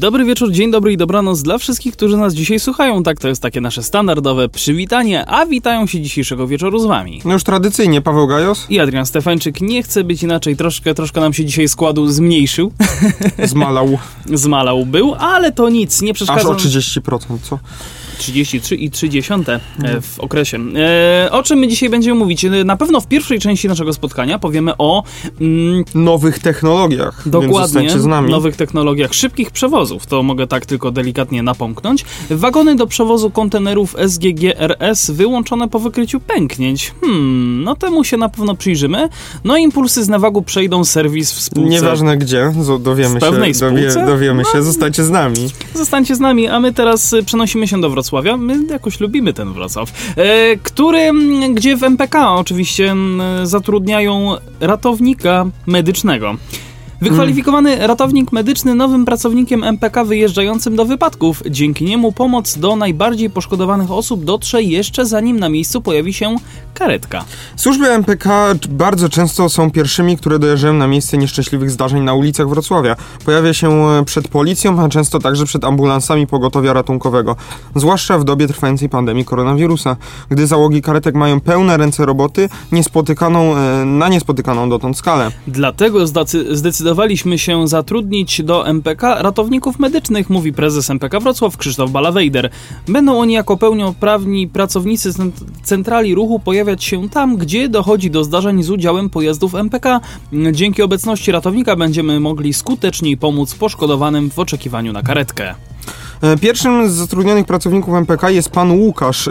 Dobry wieczór, dzień dobry i dobranoc dla wszystkich, którzy nas dzisiaj słuchają. Tak, to jest takie nasze standardowe przywitanie, a witają się dzisiejszego wieczoru z wami. No już tradycyjnie, Paweł Gajos I Adrian Stefańczyk nie chce być inaczej, troszkę, troszkę nam się dzisiaj składu zmniejszył, zmalał zmalał był, ale to nic, nie aż przeszkadza. o 30%, co? 33 i 30 e, w okresie. E, o czym my dzisiaj będziemy mówić? E, Na pewno w pierwszej części naszego spotkania powiemy o mm, Nowych technologiach, Dokładnie. zostańcie z nami. Nowych technologiach szybkich przewozów. To mogę tak tylko delikatnie napomknąć. Wagony do przewozu kontenerów SGG-RS wyłączone po wykryciu pęknięć. Hmm, no temu się na pewno przyjrzymy. No impulsy z nawagu przejdą serwis w spółce. Nieważne gdzie, dowiemy W pewnej się, dowie, dowiemy No. się, zostańcie z nami. Zostańcie z nami, a my teraz przenosimy się do Wrocławia. My jakoś lubimy ten Wrocław. E, który, gdzie w MPK oczywiście zatrudniają ratownika medycznego. Wykwalifikowany ratownik medyczny nowym pracownikiem MPK wyjeżdżającym do wypadków. Dzięki niemu pomoc do najbardziej poszkodowanych osób dotrze jeszcze zanim na miejscu pojawi się karetka. Służby MPK bardzo często są pierwszymi, które dojeżdżają na miejsce nieszczęśliwych zdarzeń na ulicach Wrocławia. Pojawia się e, przed policją, a często także przed ambulansami pogotowia ratunkowego. Zwłaszcza w dobie trwającej pandemii koronawirusa, gdy załogi karetek mają pełne ręce roboty niespotykaną, e, na niespotykaną dotąd skalę. Dlatego zdacy- zdecydowaliśmy się zatrudnić do MPK ratowników medycznych, mówi prezes MPK Wrocław Krzysztof Balawejder. Będą oni jako pełnoprawni pracownicy cent- centrali ruchu pojawiać się tam, gdzie dochodzi do zdarzeń z udziałem pojazdów MPK. Dzięki obecności ratownika będziemy mogli skuteczniej pomóc poszkodowanym w oczekiwaniu na karetkę. E, Pierwszym z zatrudnionych pracowników MPK jest pan Łukasz, e,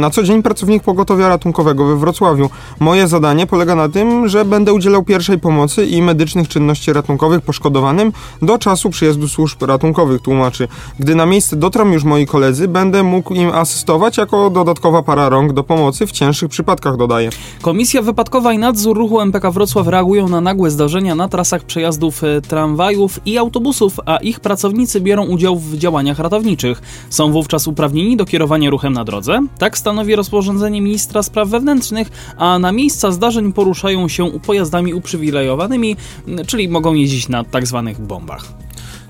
na co dzień pracownik pogotowia ratunkowego we Wrocławiu. Moje zadanie polega na tym, że będę udzielał pierwszej pomocy i medycznych czynności ratunkowych poszkodowanym do czasu przyjazdu służb ratunkowych, tłumaczy. Gdy na miejsce dotrą już moi koledzy, będę mógł im asystować jako dodatkowa para rąk do pomocy w cięższych przypadkach, dodaje. Komisja Wypadkowa i Nadzór Ruchu MPK Wrocław reagują na nagłe zdarzenia na trasach przejazdów e, tramwajów i autobusów, a ich pracownicy biorą udział w działaniach ratowniczych. Są wówczas uprawnieni do kierowania ruchem na drodze. Tak stanowi rozporządzenie ministra spraw wewnętrznych, a na miejsca zdarzeń poruszają się pojazdami uprzywilejowanymi, czyli mogą jeździć na tak zwanych bombach.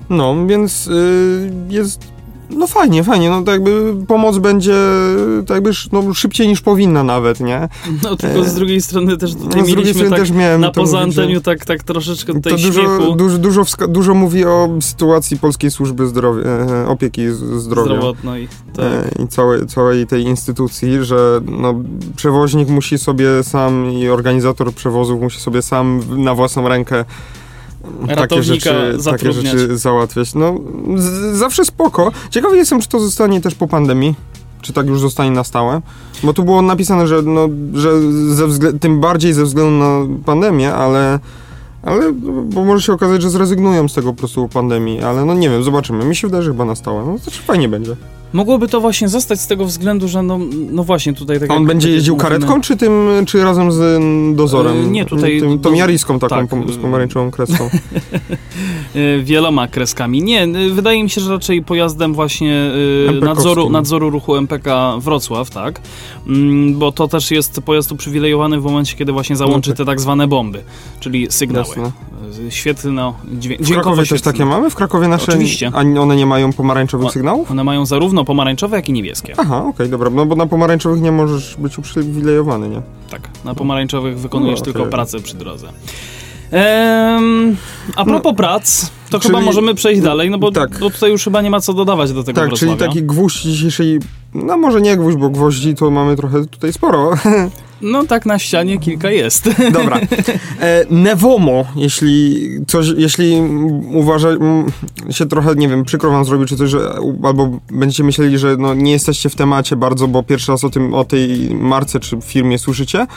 No, więc y, jest. No fajnie, fajnie, no to jakby pomoc będzie tak jakby no, szybciej niż powinna nawet, nie? No tylko z drugiej strony też tutaj No, z drugiej strony tak też miałem na poza mówić, anteniu tak, tak troszeczkę tutaj To dużo, śmiechu. dużo, dużo, dużo mówi o sytuacji Polskiej Służby Zdrowia, e, opieki zdrowia zdrowotnej. Tak. e, i całej, całej tej instytucji, że no, przewoźnik musi sobie sam i organizator przewozów musi sobie sam na własną rękę takie Ratownika rzeczy, takie zatrudniać. rzeczy załatwiać. No, z, zawsze spoko. Ciekawy jestem, czy to zostanie też po pandemii. Czy tak już zostanie na stałe? Bo tu było napisane, że, no, że tym bardziej ze względu na pandemię, ale, ale bo może się okazać, że zrezygnują z tego po prostu pandemii, ale no nie wiem, zobaczymy. Mi się wydaje, że chyba na stałe. No to fajnie będzie. Mogłoby to właśnie zostać z tego względu, że no, no właśnie tutaj tak A on będzie jeździł mówimy- karetką, czy tym, czy razem z mm, dozorem? E, nie, tutaj Tym, tą jariską taką tak. pom- z pomarańczową kreską. e, wieloma kreskami. Nie, e, wydaje mi się, że raczej pojazdem właśnie e, nadzoru, nadzoru ruchu MPK Wrocław, tak? Mm, Bo to też jest pojazd uprzywilejowany w momencie, kiedy właśnie załączy No tak. te tak zwane bomby, czyli sygnały. Jasne. Świetlno, dźwięk, W Krakowie też takie mamy? W Krakowie nasze, Oczywiście. a one nie mają pomarańczowych O- sygnałów? One mają zarówno pomarańczowe, jak i niebieskie. Aha, okej, dobra, no bo na pomarańczowych nie możesz być uprzywilejowany, nie? Tak, na pomarańczowych wykonujesz No, tylko okej. pracę przy drodze. Ehm, a propos prac, to czyli- chyba możemy przejść dalej, no bo, tak. bo tutaj już chyba nie ma co dodawać do tego Tak, czyli Wrocławia. taki gwóźdź dzisiejszej, no może nie gwóźdź, bo gwoździ to mamy trochę tutaj sporo. No tak na ścianie kilka jest. Dobra. E, Nevomo, jeśli coś, jeśli uważa, się trochę, nie wiem, przykro wam zrobi, czy coś, że, albo będziecie myśleli, że no, nie jesteście w temacie bardzo, bo pierwszy raz o tym, o tej marce czy firmie słyszycie. E,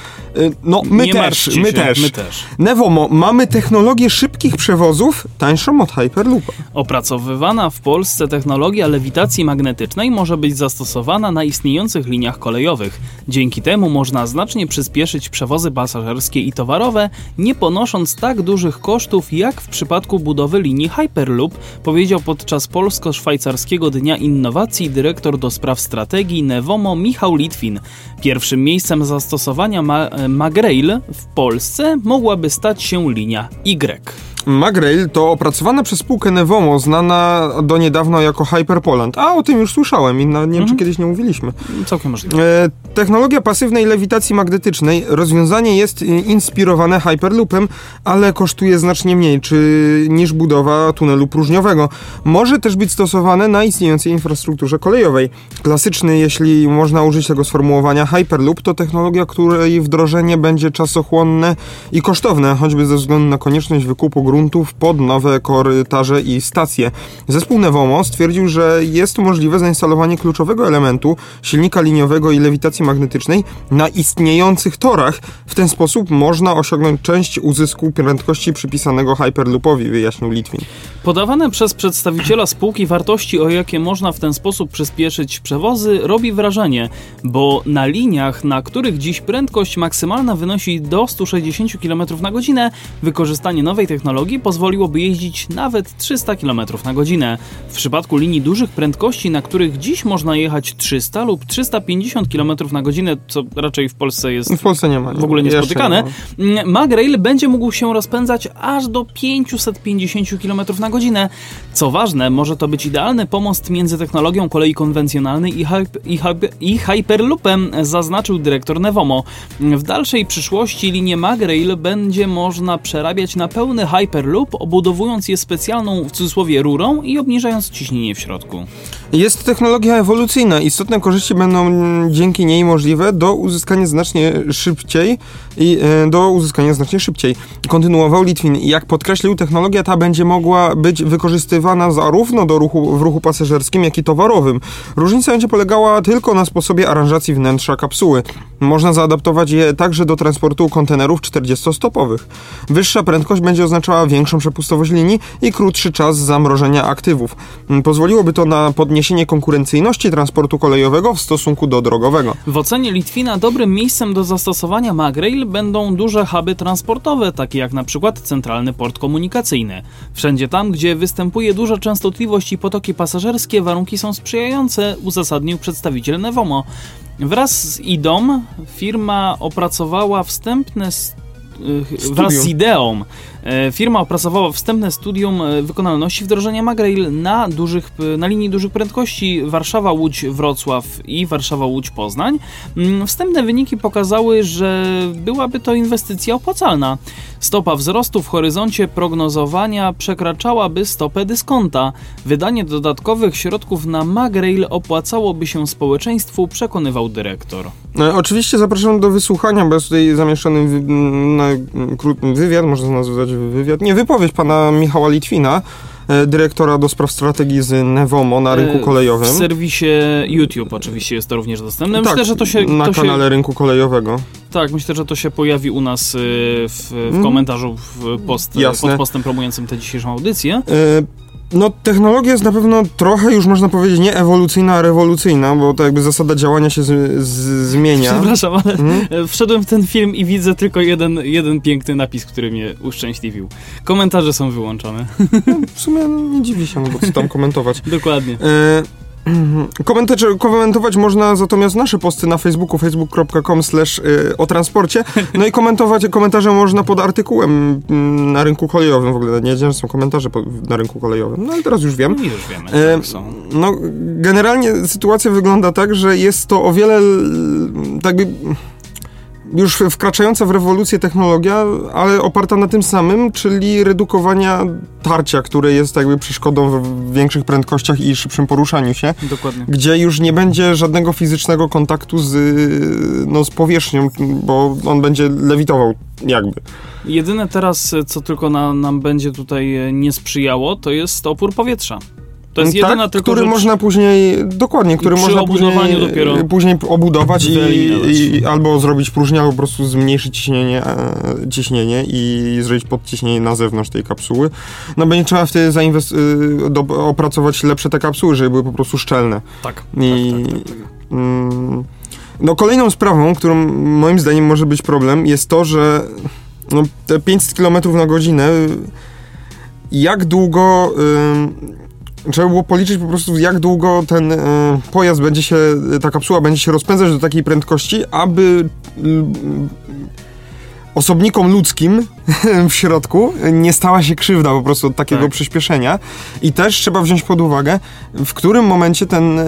no, my nie też, my się, też. My też. Nevomo, mamy technologię szybkich przewozów, tańszą od Hyperloopa. Opracowywana w Polsce technologia lewitacji magnetycznej może być zastosowana na istniejących liniach kolejowych. Dzięki temu można znacznie znacznie przyspieszyć przewozy pasażerskie i towarowe, nie ponosząc tak dużych kosztów jak w przypadku budowy linii Hyperloop, powiedział podczas polsko-szwajcarskiego Dnia Innowacji dyrektor do spraw strategii Nevomo Michał Litwin. Pierwszym miejscem zastosowania ma Magrail w Polsce mogłaby stać się linia Y. Magrail to opracowana przez spółkę Nevomo, znana do niedawna jako Hyperpoland. A o tym już słyszałem i na, nie wiem, mhm. czy kiedyś nie mówiliśmy. Całkiem możliwe. E, technologia pasywnej lewitacji magnetycznej. Rozwiązanie jest inspirowane Hyperloopem, ale kosztuje znacznie mniej czy, niż budowa tunelu próżniowego. Może też być stosowane na istniejącej infrastrukturze kolejowej. Klasyczny, jeśli można użyć tego sformułowania, Hyperloop to technologia, której wdrożenie będzie czasochłonne i kosztowne, choćby ze względu na konieczność wykupu gruntów pod nowe korytarze i stacje. Zespół Nevomo stwierdził, że jest możliwe zainstalowanie kluczowego elementu silnika liniowego i lewitacji magnetycznej na istniejących torach. W ten sposób można osiągnąć część uzysku prędkości przypisanego Hyperloopowi, wyjaśnił Litwin. Podawane przez przedstawiciela spółki wartości, o jakie można w ten sposób przyspieszyć przewozy, robi wrażenie, bo na liniach, na których dziś prędkość maksymalna wynosi do 160 km na godzinę, wykorzystanie nowej technologii technologii pozwoliłoby jeździć nawet 300 km na godzinę. W przypadku linii dużych prędkości, na których dziś można jechać 300 lub 350 km na godzinę, co raczej w Polsce jest w, Polsce nie ma, w ogóle niespotykane, nie Magrail będzie mógł się rozpędzać aż do 550 km na godzinę. Co ważne, może to być idealny pomost między technologią kolei konwencjonalnej i, hyper, i, hyper, i Hyperloopem, zaznaczył dyrektor Nevomo. W dalszej przyszłości linię Magrail będzie można przerabiać na pełny Hyper Hyperloop, obudowując je specjalną w cudzysłowie rurą i obniżając ciśnienie w środku. Jest technologia ewolucyjna. Istotne korzyści będą dzięki niej możliwe do uzyskania znacznie szybciej i e, do uzyskania znacznie szybciej. Kontynuował Litwin. Jak podkreślił, technologia ta będzie mogła być wykorzystywana zarówno do ruchu, w ruchu pasażerskim, jak i towarowym. Różnica będzie polegała tylko na sposobie aranżacji wnętrza kapsuły. Można zaadaptować je także do transportu kontenerów 40-stopowych. Wyższa prędkość będzie oznaczała większą przepustowość linii i krótszy czas zamrożenia aktywów. Pozwoliłoby to na podniesienie konkurencyjności transportu kolejowego w stosunku do drogowego. W ocenie Litwina dobrym miejscem do zastosowania Magrail będą duże huby transportowe, takie jak na przykład centralny port komunikacyjny. Wszędzie tam, gdzie występuje duża częstotliwość i potoki pasażerskie, warunki są sprzyjające, uzasadnił przedstawiciel Nevomo. Wraz z IDOM firma opracowała wstępne Wraz z ideą E, firma opracowała wstępne studium e, wykonalności wdrożenia Magrail na, dużych, na linii dużych prędkości Warszawa-Łódź-Wrocław i Warszawa-Łódź-Poznań. Mm, wstępne wyniki pokazały, że byłaby to inwestycja opłacalna. Stopa wzrostu w horyzoncie prognozowania przekraczałaby stopę dyskonta. Wydanie dodatkowych środków na Magrail opłacałoby się społeczeństwu, przekonywał dyrektor. E, oczywiście zapraszam do wysłuchania, bo jest tutaj zamieszczony wy, na, wywiad, można nazwać wywiad, nie, wypowiedź pana Michała Litwina, e, dyrektora do spraw strategii z Nevomo na rynku e, kolejowym. W serwisie YouTube oczywiście jest to również dostępne. Myślę, tak, że to się... na to kanale się... rynku kolejowego. Tak, myślę, że to się pojawi u nas e, w, w mm. komentarzu w post, pod postem promującym tę dzisiejszą audycję. No, technologia jest na pewno trochę już można powiedzieć nie ewolucyjna, a rewolucyjna, bo to jakby zasada działania się z, z, zmienia. Przepraszam, ale hmm? wszedłem w ten film i widzę tylko jeden, jeden piękny napis, który mnie uszczęśliwił. Komentarze są wyłączone. No, w sumie nie dziwię się, no bo co tam komentować. Dokładnie. E Mhm. komentować można natomiast nasze posty na Facebooku, facebook.com slash y, o transporcie. No i komentować komentarze można pod artykułem mm, na rynku kolejowym. W ogóle nie wiedziałem, że są komentarze na rynku kolejowym. No ale teraz już wiem. Już wiemy, e, są. No generalnie sytuacja wygląda tak, że jest to o wiele tak by już wkraczająca w rewolucję technologia, ale oparta na tym samym, czyli redukowania tarcia, które jest jakby przeszkodą w większych prędkościach i szybszym poruszaniu się. Dokładnie. Gdzie już nie będzie żadnego fizycznego kontaktu z, no, z powierzchnią, bo on będzie lewitował jakby. Jedyne teraz, co tylko na, nam będzie tutaj nie sprzyjało, to jest opór powietrza. To jest tak, jedyna tylko który rzecz... można później, dokładnie, który można później, dopiero później obudować i, i, albo zrobić próżnię, albo po prostu zmniejszyć ciśnienie, e, ciśnienie i zrobić podciśnienie na zewnątrz tej kapsuły. No będzie trzeba wtedy zainwest- y, do, opracować lepsze te kapsuły, żeby były po prostu szczelne. Tak. I, tak, tak, tak, tak. Mm, No kolejną sprawą, którą moim zdaniem może być problem, jest to, że no, te 500 km na godzinę, jak długo... Trzeba było policzyć po prostu, jak długo ten y, pojazd będzie się, ta kapsuła będzie się rozpędzać do takiej prędkości, aby y, osobnikom ludzkim w środku nie stała się krzywda po prostu od takiego Tak. przyspieszenia. I też trzeba wziąć pod uwagę, w którym momencie ten y,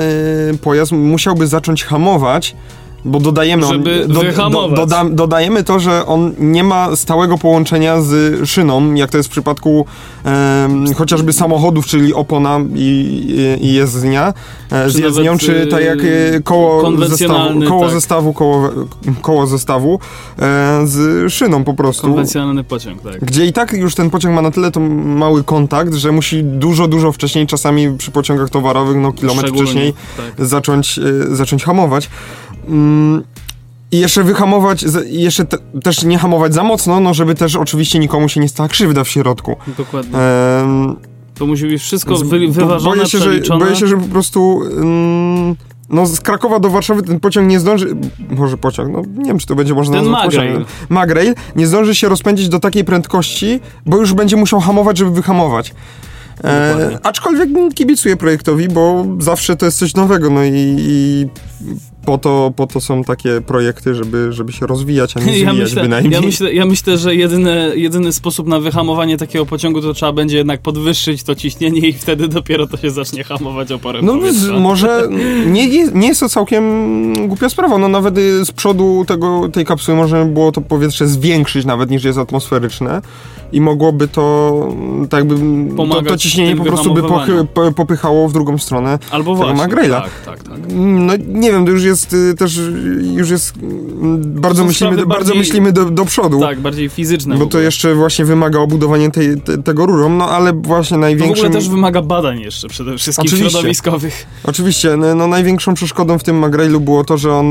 pojazd musiałby zacząć hamować, bo dodajemy, Żeby on, wyhamować. doda, dodajemy to, że on nie ma stałego połączenia z szyną, jak to jest w przypadku em, chociażby samochodów, czyli opona i, i, jezdnia e, z Czy jezdnią, czy tak jak e, y, koło zestawu, koło tak. zestawu, koło, koło zestawu e, z szyną po prostu. Konwencjonalny pociąg, tak. Gdzie i tak już ten pociąg ma na tyle to mały kontakt, że musi dużo, dużo wcześniej, czasami przy pociągach towarowych, no kilometr wcześniej, Tak. zacząć, e, zacząć hamować. Mm, I jeszcze wyhamować, jeszcze te, też nie hamować za mocno, no żeby też oczywiście nikomu się nie stała krzywda w środku. Dokładnie. Em, To musi być wszystko wy, wyważone, boję się, że, boję się, że po prostu mm, no z Krakowa do Warszawy ten pociąg nie zdąży, może pociąg, no nie wiem czy to będzie można Ten nazwać Magrail. pociągiem. Magrail nie zdąży się rozpędzić do takiej prędkości, bo już będzie musiał hamować, żeby wyhamować. E, aczkolwiek kibicuję projektowi, bo zawsze to jest coś nowego, no i, i po, to, po to są takie projekty, żeby, żeby się rozwijać, a nie Ja zwijać myślę, bynajmniej. ja, myślę, ja myślę, że jedyny, jedyny sposób na wyhamowanie takiego pociągu to trzeba będzie jednak podwyższyć to ciśnienie i wtedy dopiero to się zacznie hamować oporem No powietrza. może nie, jest- nie jest to całkiem głupia sprawa, no nawet y, z przodu tego, tej kapsuły można by było to powietrze zwiększyć nawet niż jest atmosferyczne i mogłoby to tak jakby to, to ciśnienie po prostu by pochy, po, popychało w drugą stronę. Albo właśnie, tak, tak, tak. No nie wiem, to już jest y, też już jest mm, bardzo myślimy, sprawy bardzo bardziej- myślimy do, do przodu. Tak, bardziej fizyczne. Bo to jeszcze właśnie wymaga obudowania tej, te, tego rurą, no ale właśnie To w największym... ogóle też wymaga badań jeszcze przede wszystkim Oczywiście. środowiskowych. Oczywiście, no, no największą przeszkodą w tym Magrailu było to, że on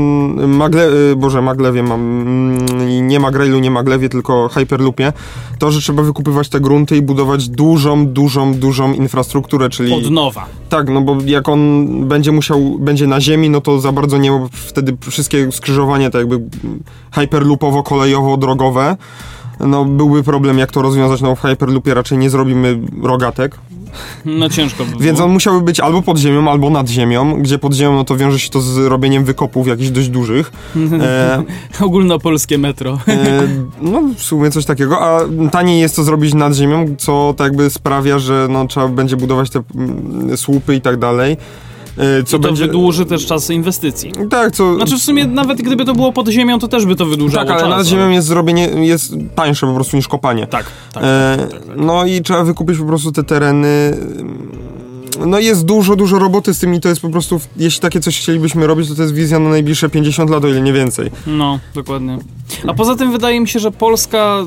Magle, y, Boże, Maglewie mam, mm, nie Magrailu, nie Maglewie, tylko Hyperloopie, to, że trzeba wykupywać te grunty i budować dużą, dużą, dużą infrastrukturę, czyli Od nowa. tak, no bo jak on będzie musiał, będzie na ziemi, no to za bardzo nie, bo wtedy wszystkie skrzyżowania, tak jakby hyperloopowo-kolejowo-drogowe, no byłby problem, jak to rozwiązać, no w Hyperloopie raczej nie zrobimy rogatek, No ciężko by było. więc on musiałby być albo pod ziemią, albo nad ziemią, gdzie pod ziemią no to wiąże się to z robieniem wykopów jakichś dość dużych. E, Ogólnopolskie metro. e, no w sumie coś takiego, a taniej jest to zrobić nad ziemią, co tak jakby sprawia, że no trzeba będzie budować te mm, słupy i tak dalej. E, co Co to będzie... wydłuży też czas inwestycji. Tak, co... Znaczy w sumie nawet gdyby to było pod ziemią, to też by to wydłużało tak, ale czas. nad ziemią jest zrobienie, jest tańsze po prostu niż kopanie. Tak, tak. E, tak, tak, tak. No i trzeba wykupić po prostu te tereny. No jest dużo, dużo roboty z tym i to jest po prostu, jeśli takie coś chcielibyśmy robić, to to jest wizja na najbliższe 50 lat, o ile nie więcej. No, dokładnie. A poza tym wydaje mi się, że Polska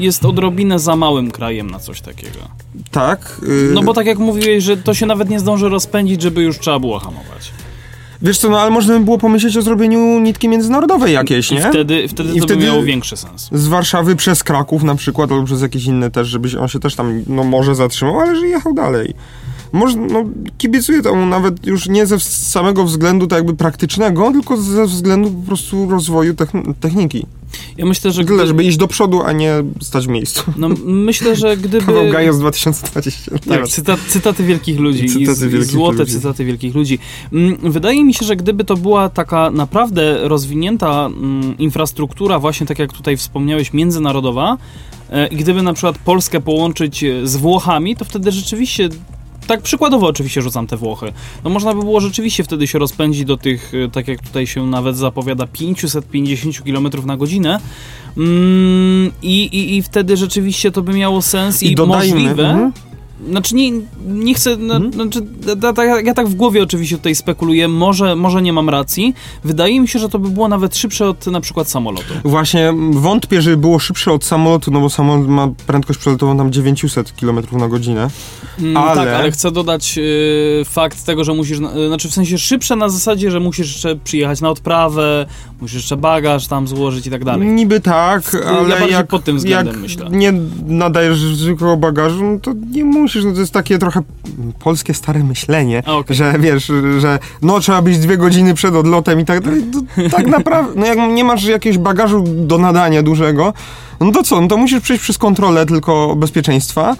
jest odrobinę za małym krajem na coś takiego. Tak. y, No bo tak jak mówiłeś, że to się nawet nie zdąży rozpędzić, żeby już trzeba było hamować. Wiesz co, no ale można by było pomyśleć o zrobieniu nitki międzynarodowej jakiejś, I nie? wtedy, wtedy I to wtedy- by miało większy sens. Z Warszawy przez Kraków na przykład, albo przez jakieś inne też, żeby on się też tam, no może zatrzymał, ale że jechał dalej. Może, no, kibicuję temu nawet już nie ze samego względu tak jakby praktycznego, tylko ze względu po prostu rozwoju techn- techniki. Ja myślę, że Tyle, gdy, żeby iść do przodu, a nie stać w miejscu. no, myślę, że gdyby... Paweł Gajos 2020. Nie Tak, cyta, cytaty wielkich ludzi Cytaty i wielkich złote ludzi. cytaty wielkich ludzi. Mm, Wydaje mi się, że gdyby to była taka naprawdę rozwinięta mm, infrastruktura, właśnie tak jak tutaj wspomniałeś, międzynarodowa, e, i gdyby na przykład Polskę połączyć e, z Włochami, to wtedy rzeczywiście tak przykładowo oczywiście rzucam te Włochy. No można by było rzeczywiście wtedy się rozpędzić do tych, e, tak jak tutaj się nawet zapowiada, 550 km na godzinę mm, i, i, i wtedy rzeczywiście to by miało sens i, I dodajmy, możliwe, mhm. Znaczy nie, nie chcę, Mhm. znaczy, da, ja tak w głowie oczywiście tutaj spekuluję, może, może nie mam racji. Wydaje mi się, że to by było nawet szybsze od na przykład samolotu. Właśnie wątpię, żeby było szybsze od samolotu, no bo samolot ma prędkość przelotową tam 900 km na godzinę. Mm, Ale- Tak, ale chcę dodać y, fakt tego, że musisz, na- y, znaczy w sensie szybsze na zasadzie, że musisz jeszcze przyjechać na odprawę, musisz jeszcze bagaż tam złożyć i tak dalej. Niby tak, ja ale bardziej jak, pod tym względem jak myślę. nie nadajesz zwykłego bagażu, no to nie musisz musisz, no to jest takie trochę polskie stare myślenie, okej. że wiesz, że no trzeba być dwie godziny przed odlotem i tak dalej. Tak naprawdę, no jak nie masz jakiegoś bagażu do nadania dużego, no to co, no to musisz przejść przez kontrolę tylko bezpieczeństwa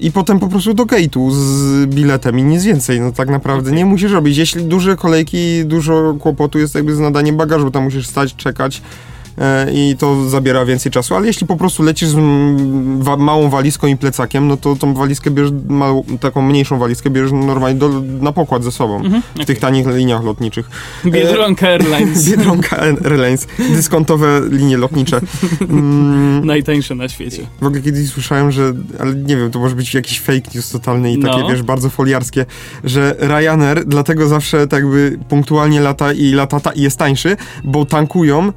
i potem po prostu do gate'u z biletem i nic więcej, no tak naprawdę nie musisz robić. Jeśli duże kolejki, dużo kłopotu jest jakby z nadaniem bagażu, tam musisz stać, czekać i to zabiera więcej czasu, ale jeśli po prostu lecisz z małą walizką i plecakiem, no to tą walizkę bierzesz, małą, taką mniejszą walizkę bierzesz normalnie do, na pokład ze sobą w tych tanich liniach lotniczych. Biedronka Airlines. Biedronka Airlines, dyskontowe linie lotnicze. Mm, Najtańsze na świecie. w ogóle kiedyś słyszałem, że, ale nie wiem, to może być jakiś fake news totalny i takie, No. wiesz, bardzo foliarskie, że Ryanair dlatego zawsze tak by punktualnie lata i latata i jest tańszy, bo tankują e, e,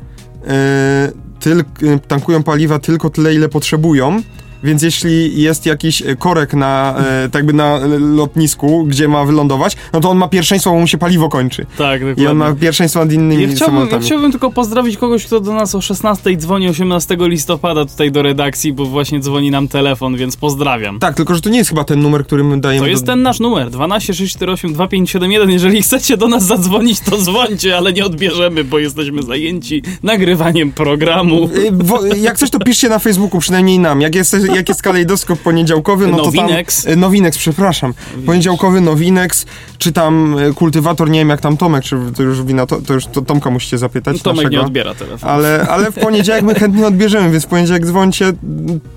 tankują paliwa tylko tyle, ile potrzebują. Więc jeśli jest jakiś e, korek na, e, tak by na e, lotnisku, gdzie ma wylądować, no to on ma pierwszeństwo, bo mu się paliwo kończy. Tak, I on ma dokładnie. pierwszeństwo nad innymi Ja chciałbym, ja samolotami. chciałbym tylko pozdrowić kogoś, kto do nas o 16 dzwoni 18 listopada tutaj do redakcji, bo właśnie dzwoni nam telefon, więc pozdrawiam. Tak, tylko że to nie jest chyba ten numer, który my dajemy To jest do... ten nasz numer 12 648 2571. Jeżeli chcecie do nas zadzwonić, to dzwońcie, ale nie odbierzemy, bo jesteśmy zajęci nagrywaniem programu. Y, Wo, jak coś, to piszcie na Facebooku, przynajmniej nam. Jak jest, jak jest kalejdoskop poniedziałkowy, no Nowinex. to tam... Nowinex, przepraszam. Poniedziałkowy Nowinex, czy tam y, kultywator, nie wiem jak tam Tomek, czy to już wina, to, to już to Tomka musicie zapytać. Tomek nie naszego. odbiera telefonu. Ale, ale w poniedziałek my chętnie odbierzemy, więc w poniedziałek dzwońcie.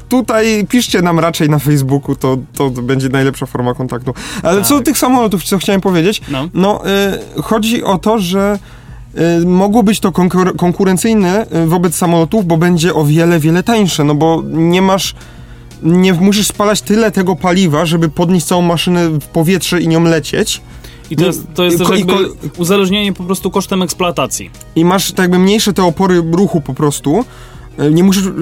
Tutaj piszcie nam raczej na Facebooku, to, to będzie najlepsza forma kontaktu. Ale co do Tak. tych samolotów, co chciałem powiedzieć, No. no, y, chodzi o to, że mogło być to konkur- konkurencyjne wobec samolotów, bo będzie o wiele, wiele tańsze, no bo nie masz, nie musisz spalać tyle tego paliwa, żeby podnieść całą maszynę w powietrze i nią lecieć I to jest, to jest też jakby uzależnienie po prostu kosztem eksploatacji. i masz tak jakby mniejsze te opory ruchu po prostu, y, nie musisz... y,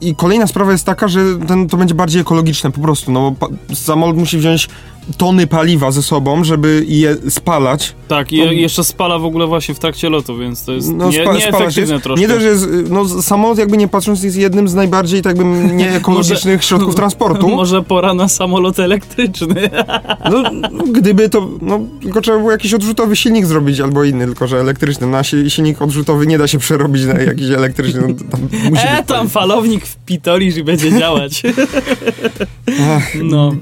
i kolejna sprawa jest taka, że ten, to będzie bardziej ekologiczne po prostu, no bo samolot musi wziąć tony paliwa ze sobą, żeby je spalać, Tak, i To- jeszcze spala w ogóle właśnie w trakcie lotu, więc to jest No, nie, spa- nieefektywne jest, troszkę. Nie że jest, no, samolot jakby nie patrząc jest jednym z najbardziej tak bym nieekologicznych środków transportu. Może pora na samolot elektryczny. No, gdyby to, no tylko trzeba było jakiś odrzutowy silnik zrobić albo inny, tylko że elektryczny. Na si- silnik odrzutowy nie da się przerobić na jakiś elektryczny. No, tam musi E, tam falownik wpitolisz i będzie działać. Ach, No,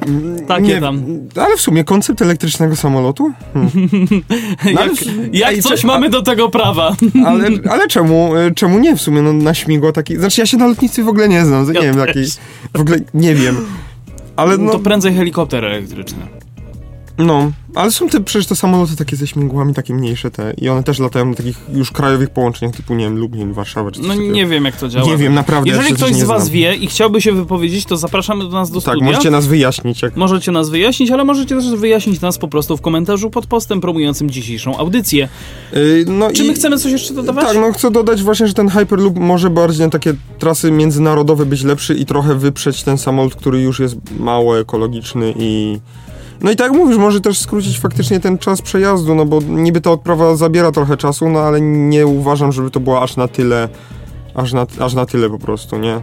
takie nie, tam. Ale w sumie koncept elektrycznego samolotu? Hmm. No, Jak, jak Ej, coś cze- mamy do tego prawa. Ale, ale czemu, e, czemu nie w sumie? No, na śmigło taki. Znaczy ja się na lotnictwie w ogóle nie znam. Ja nie wiem, też. takiej. W ogóle nie wiem. Ale no. To prędzej helikopter elektryczny. No, ale są te przecież te samoloty takie ze śmigłami, takie mniejsze te i one też latają na takich już krajowych połączeniach typu, nie wiem, Lublin, Warszawa czy coś No takiego. nie wiem jak to działa. Nie wiem, naprawdę. Jeżeli ja ktoś z was znam. wie i chciałby się wypowiedzieć, to zapraszamy do nas do Tak, studia. możecie nas wyjaśnić. Jak... Możecie nas wyjaśnić, ale możecie też wyjaśnić nas po prostu w komentarzu pod postem promującym dzisiejszą audycję. Yy, no Czy i... my chcemy coś jeszcze dodawać? Tak, no chcę dodać właśnie, że ten Hyperloop może bardziej na takie trasy międzynarodowe być lepszy i trochę wyprzeć ten samolot, który już jest mało ekologiczny i... No i tak mówisz, może też skrócić faktycznie ten czas przejazdu, no bo niby ta odprawa zabiera trochę czasu, no ale nie uważam, żeby to była aż na tyle, aż na, aż na tyle po prostu, nie?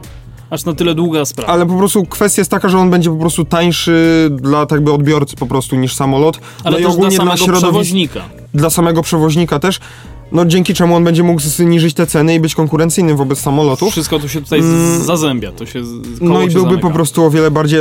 Aż na tyle długa sprawa. Ale po prostu kwestia jest taka, że on będzie po prostu tańszy dla tak by odbiorcy po prostu niż samolot. Ale no i też dla ogólnie samego środowiska- przewoźnika. dla samego przewoźnika też. No dzięki czemu on będzie mógł zniżyć te ceny i być konkurencyjny wobec samolotów. Wszystko tu się tutaj Mm. zazębia, to się No i byłby zamyka. po prostu o wiele bardziej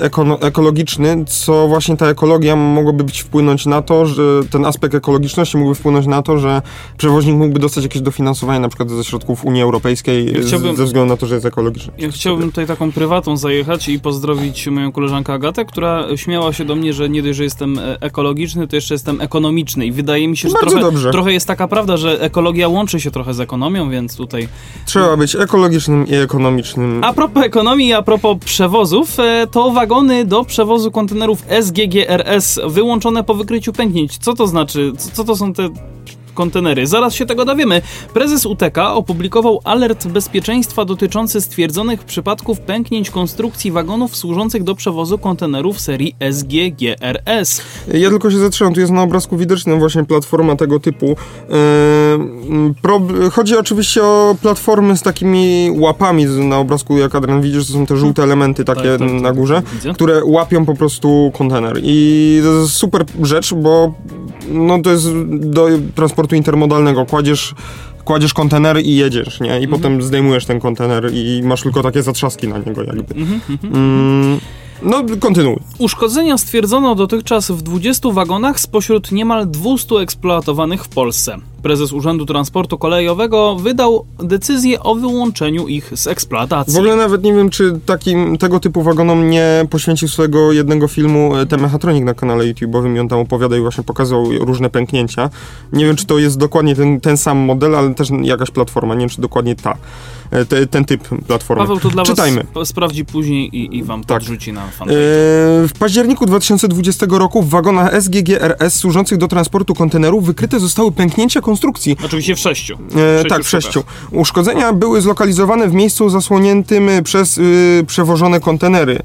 ekono- ekologiczny, co właśnie ta ekologia mogłaby być wpłynąć na to, że ten aspekt ekologiczności mógłby wpłynąć na to, że przewoźnik mógłby dostać jakieś dofinansowanie na przykład ze środków Unii Europejskiej Ja chciałbym- ze względu na to, że jest ekologiczny. Ja chciałbym tutaj taką prywatą zajechać i pozdrowić moją koleżankę Agatę, która śmiała się do mnie, że nie dość, że jestem e, ekologiczny, to jeszcze jestem ekonomiczny i wydaje mi się, że trochę, trochę jest taka prawda, że ekologia łączy się trochę z ekonomią, więc tutaj... Trzeba być ekologicznym i ekonomicznym. A propos ekonomii, a propos przewozów, e, to wagony do przewozu kontenerów SGGRS wyłączone po wykryciu pęknięć. Co to znaczy? Co, co to są te... kontenery. Zaraz się tego dowiemy. Prezes UTK opublikował alert bezpieczeństwa dotyczący stwierdzonych przypadków pęknięć konstrukcji wagonów służących do przewozu kontenerów serii SGGRS. Ja tylko się zatrzymam, tu jest na obrazku widoczna właśnie platforma tego typu. Eee, chodzi oczywiście o platformy z takimi łapami na obrazku, jak Adrian widzisz, to są te żółte elementy takie Tak, tak, tak. na górze, Widzę. które łapią po prostu kontener. I to jest super rzecz, bo no, to jest do transportu intermodalnego. Kładziesz kładziesz kontener i jedziesz, nie? I Mhm. potem zdejmujesz ten kontener i masz tylko takie zatrzaski na niego jakby. Mhm, Mm, no, kontynuuj. Uszkodzenia stwierdzono dotychczas w 20 wagonach spośród niemal 200 eksploatowanych w Polsce. Prezes Urzędu Transportu Kolejowego wydał decyzję o wyłączeniu ich z eksploatacji. W ogóle nawet nie wiem, czy takim, tego typu wagonom nie poświęcił swojego jednego filmu e, The Mechatronic na kanale YouTube'owym i on tam opowiada i właśnie pokazał różne pęknięcia. Nie wiem, czy to jest dokładnie ten, ten sam model, ale też jakaś platforma. Nie wiem, czy dokładnie ta, te, ten typ platformy. Paweł to dla Czytajmy. was sp- sprawdzi później i, i wam Tak. podrzuci na E, fanpage. W październiku 2020 roku w wagonach SGGRS służących do transportu kontenerów wykryte zostały pęknięcia konstrukcji. Oczywiście w sześciu. E, tak, w sześciu. Uszkodzenia były zlokalizowane w miejscu zasłoniętym przez y, przewożone kontenery,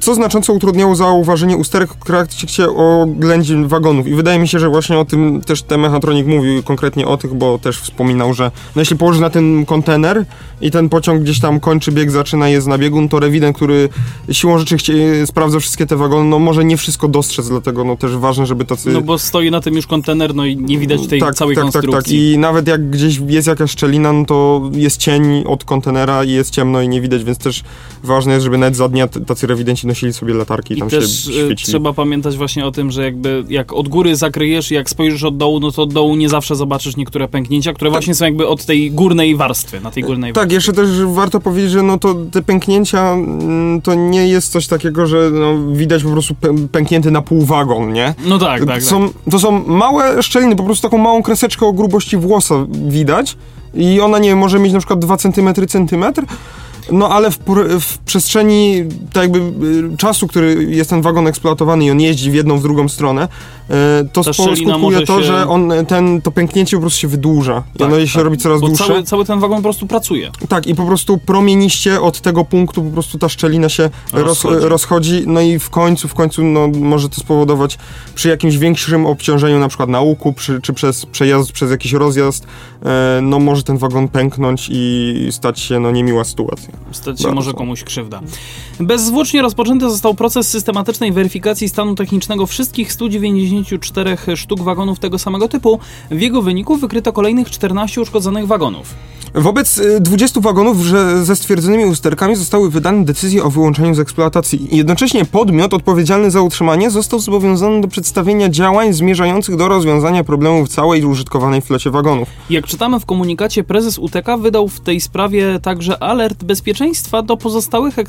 co znacząco utrudniało zauważenie usterek w trakcie oględzin wagonów. I wydaje mi się, że właśnie o tym też ten mechatronik mówił konkretnie o tych, bo też wspominał, że no jeśli położy na ten kontener i ten pociąg gdzieś tam kończy bieg, zaczyna jest na biegun, to rewident, który siłą rzeczy sprawdza wszystkie te wagony, no może nie wszystko dostrzec, dlatego no też ważne, żeby tacy... No bo stoi na tym już kontener, no i nie widać tej całej tak, tak, tak. konstrukcji. I nawet jak gdzieś jest jakaś szczelina, no to jest cień od kontenera i jest ciemno i nie widać, więc też ważne jest, żeby nawet za dnia tacy rewidenci nosili sobie latarki i I tam też się e, świecili. trzeba pamiętać właśnie o tym, że jakby jak od góry zakryjesz i jak spojrzysz od dołu, no to od dołu nie zawsze zobaczysz niektóre pęknięcia, które właśnie są jakby od tej górnej warstwy, na tej górnej Tak, jeszcze też warto powiedzieć, że no to te pęknięcia mm, to nie jest coś takiego, że no, widać po prostu pę- pęknięty na pół wagon, nie? No tak, tak, są, To są małe szczeliny, po prostu taką małą kreseczkę o grubości włosa widać i ona, nie wiem, może mieć na przykład 2 cm, centymetr, no ale w, w przestrzeni tak jakby y, czasu, który jest ten wagon eksploatowany i on jeździ w jedną, w drugą stronę, y, to Ta skutkuje to, się- że on, ten, to pęknięcie po prostu się wydłuża i ono się robi coraz Tak, Bo dłuższe. cały, cały ten wagon po prostu pracuje. Tak, i po prostu promieniście od tego punktu po prostu ta szczelina się roz, Rozchodzi. rozchodzi, no i w końcu, w końcu no, może to spowodować przy jakimś większym obciążeniu, na przykład na łuku, przy, czy przez przejazd, przez jakiś rozjazd, e, no może ten wagon pęknąć i stać się no niemiła sytuacja. Stać się może komuś krzywda. Bezzwłocznie rozpoczęty został proces systematycznej weryfikacji stanu technicznego wszystkich 194 sztuk wagonów tego samego typu. W jego wyniku wykryto kolejnych 14 uszkodzonych wagonów. Wobec y, 20 wagonów że ze stwierdzonymi usterkami zostały wydane decyzje o wyłączeniu z eksploatacji. Jednocześnie podmiot odpowiedzialny za utrzymanie został zobowiązany do przedstawienia działań zmierzających do rozwiązania problemów całej użytkowanej flocie wagonów. Jak czytamy w komunikacie, prezes UTK wydał w tej sprawie także alert bezpieczeństwa do pozostałych y,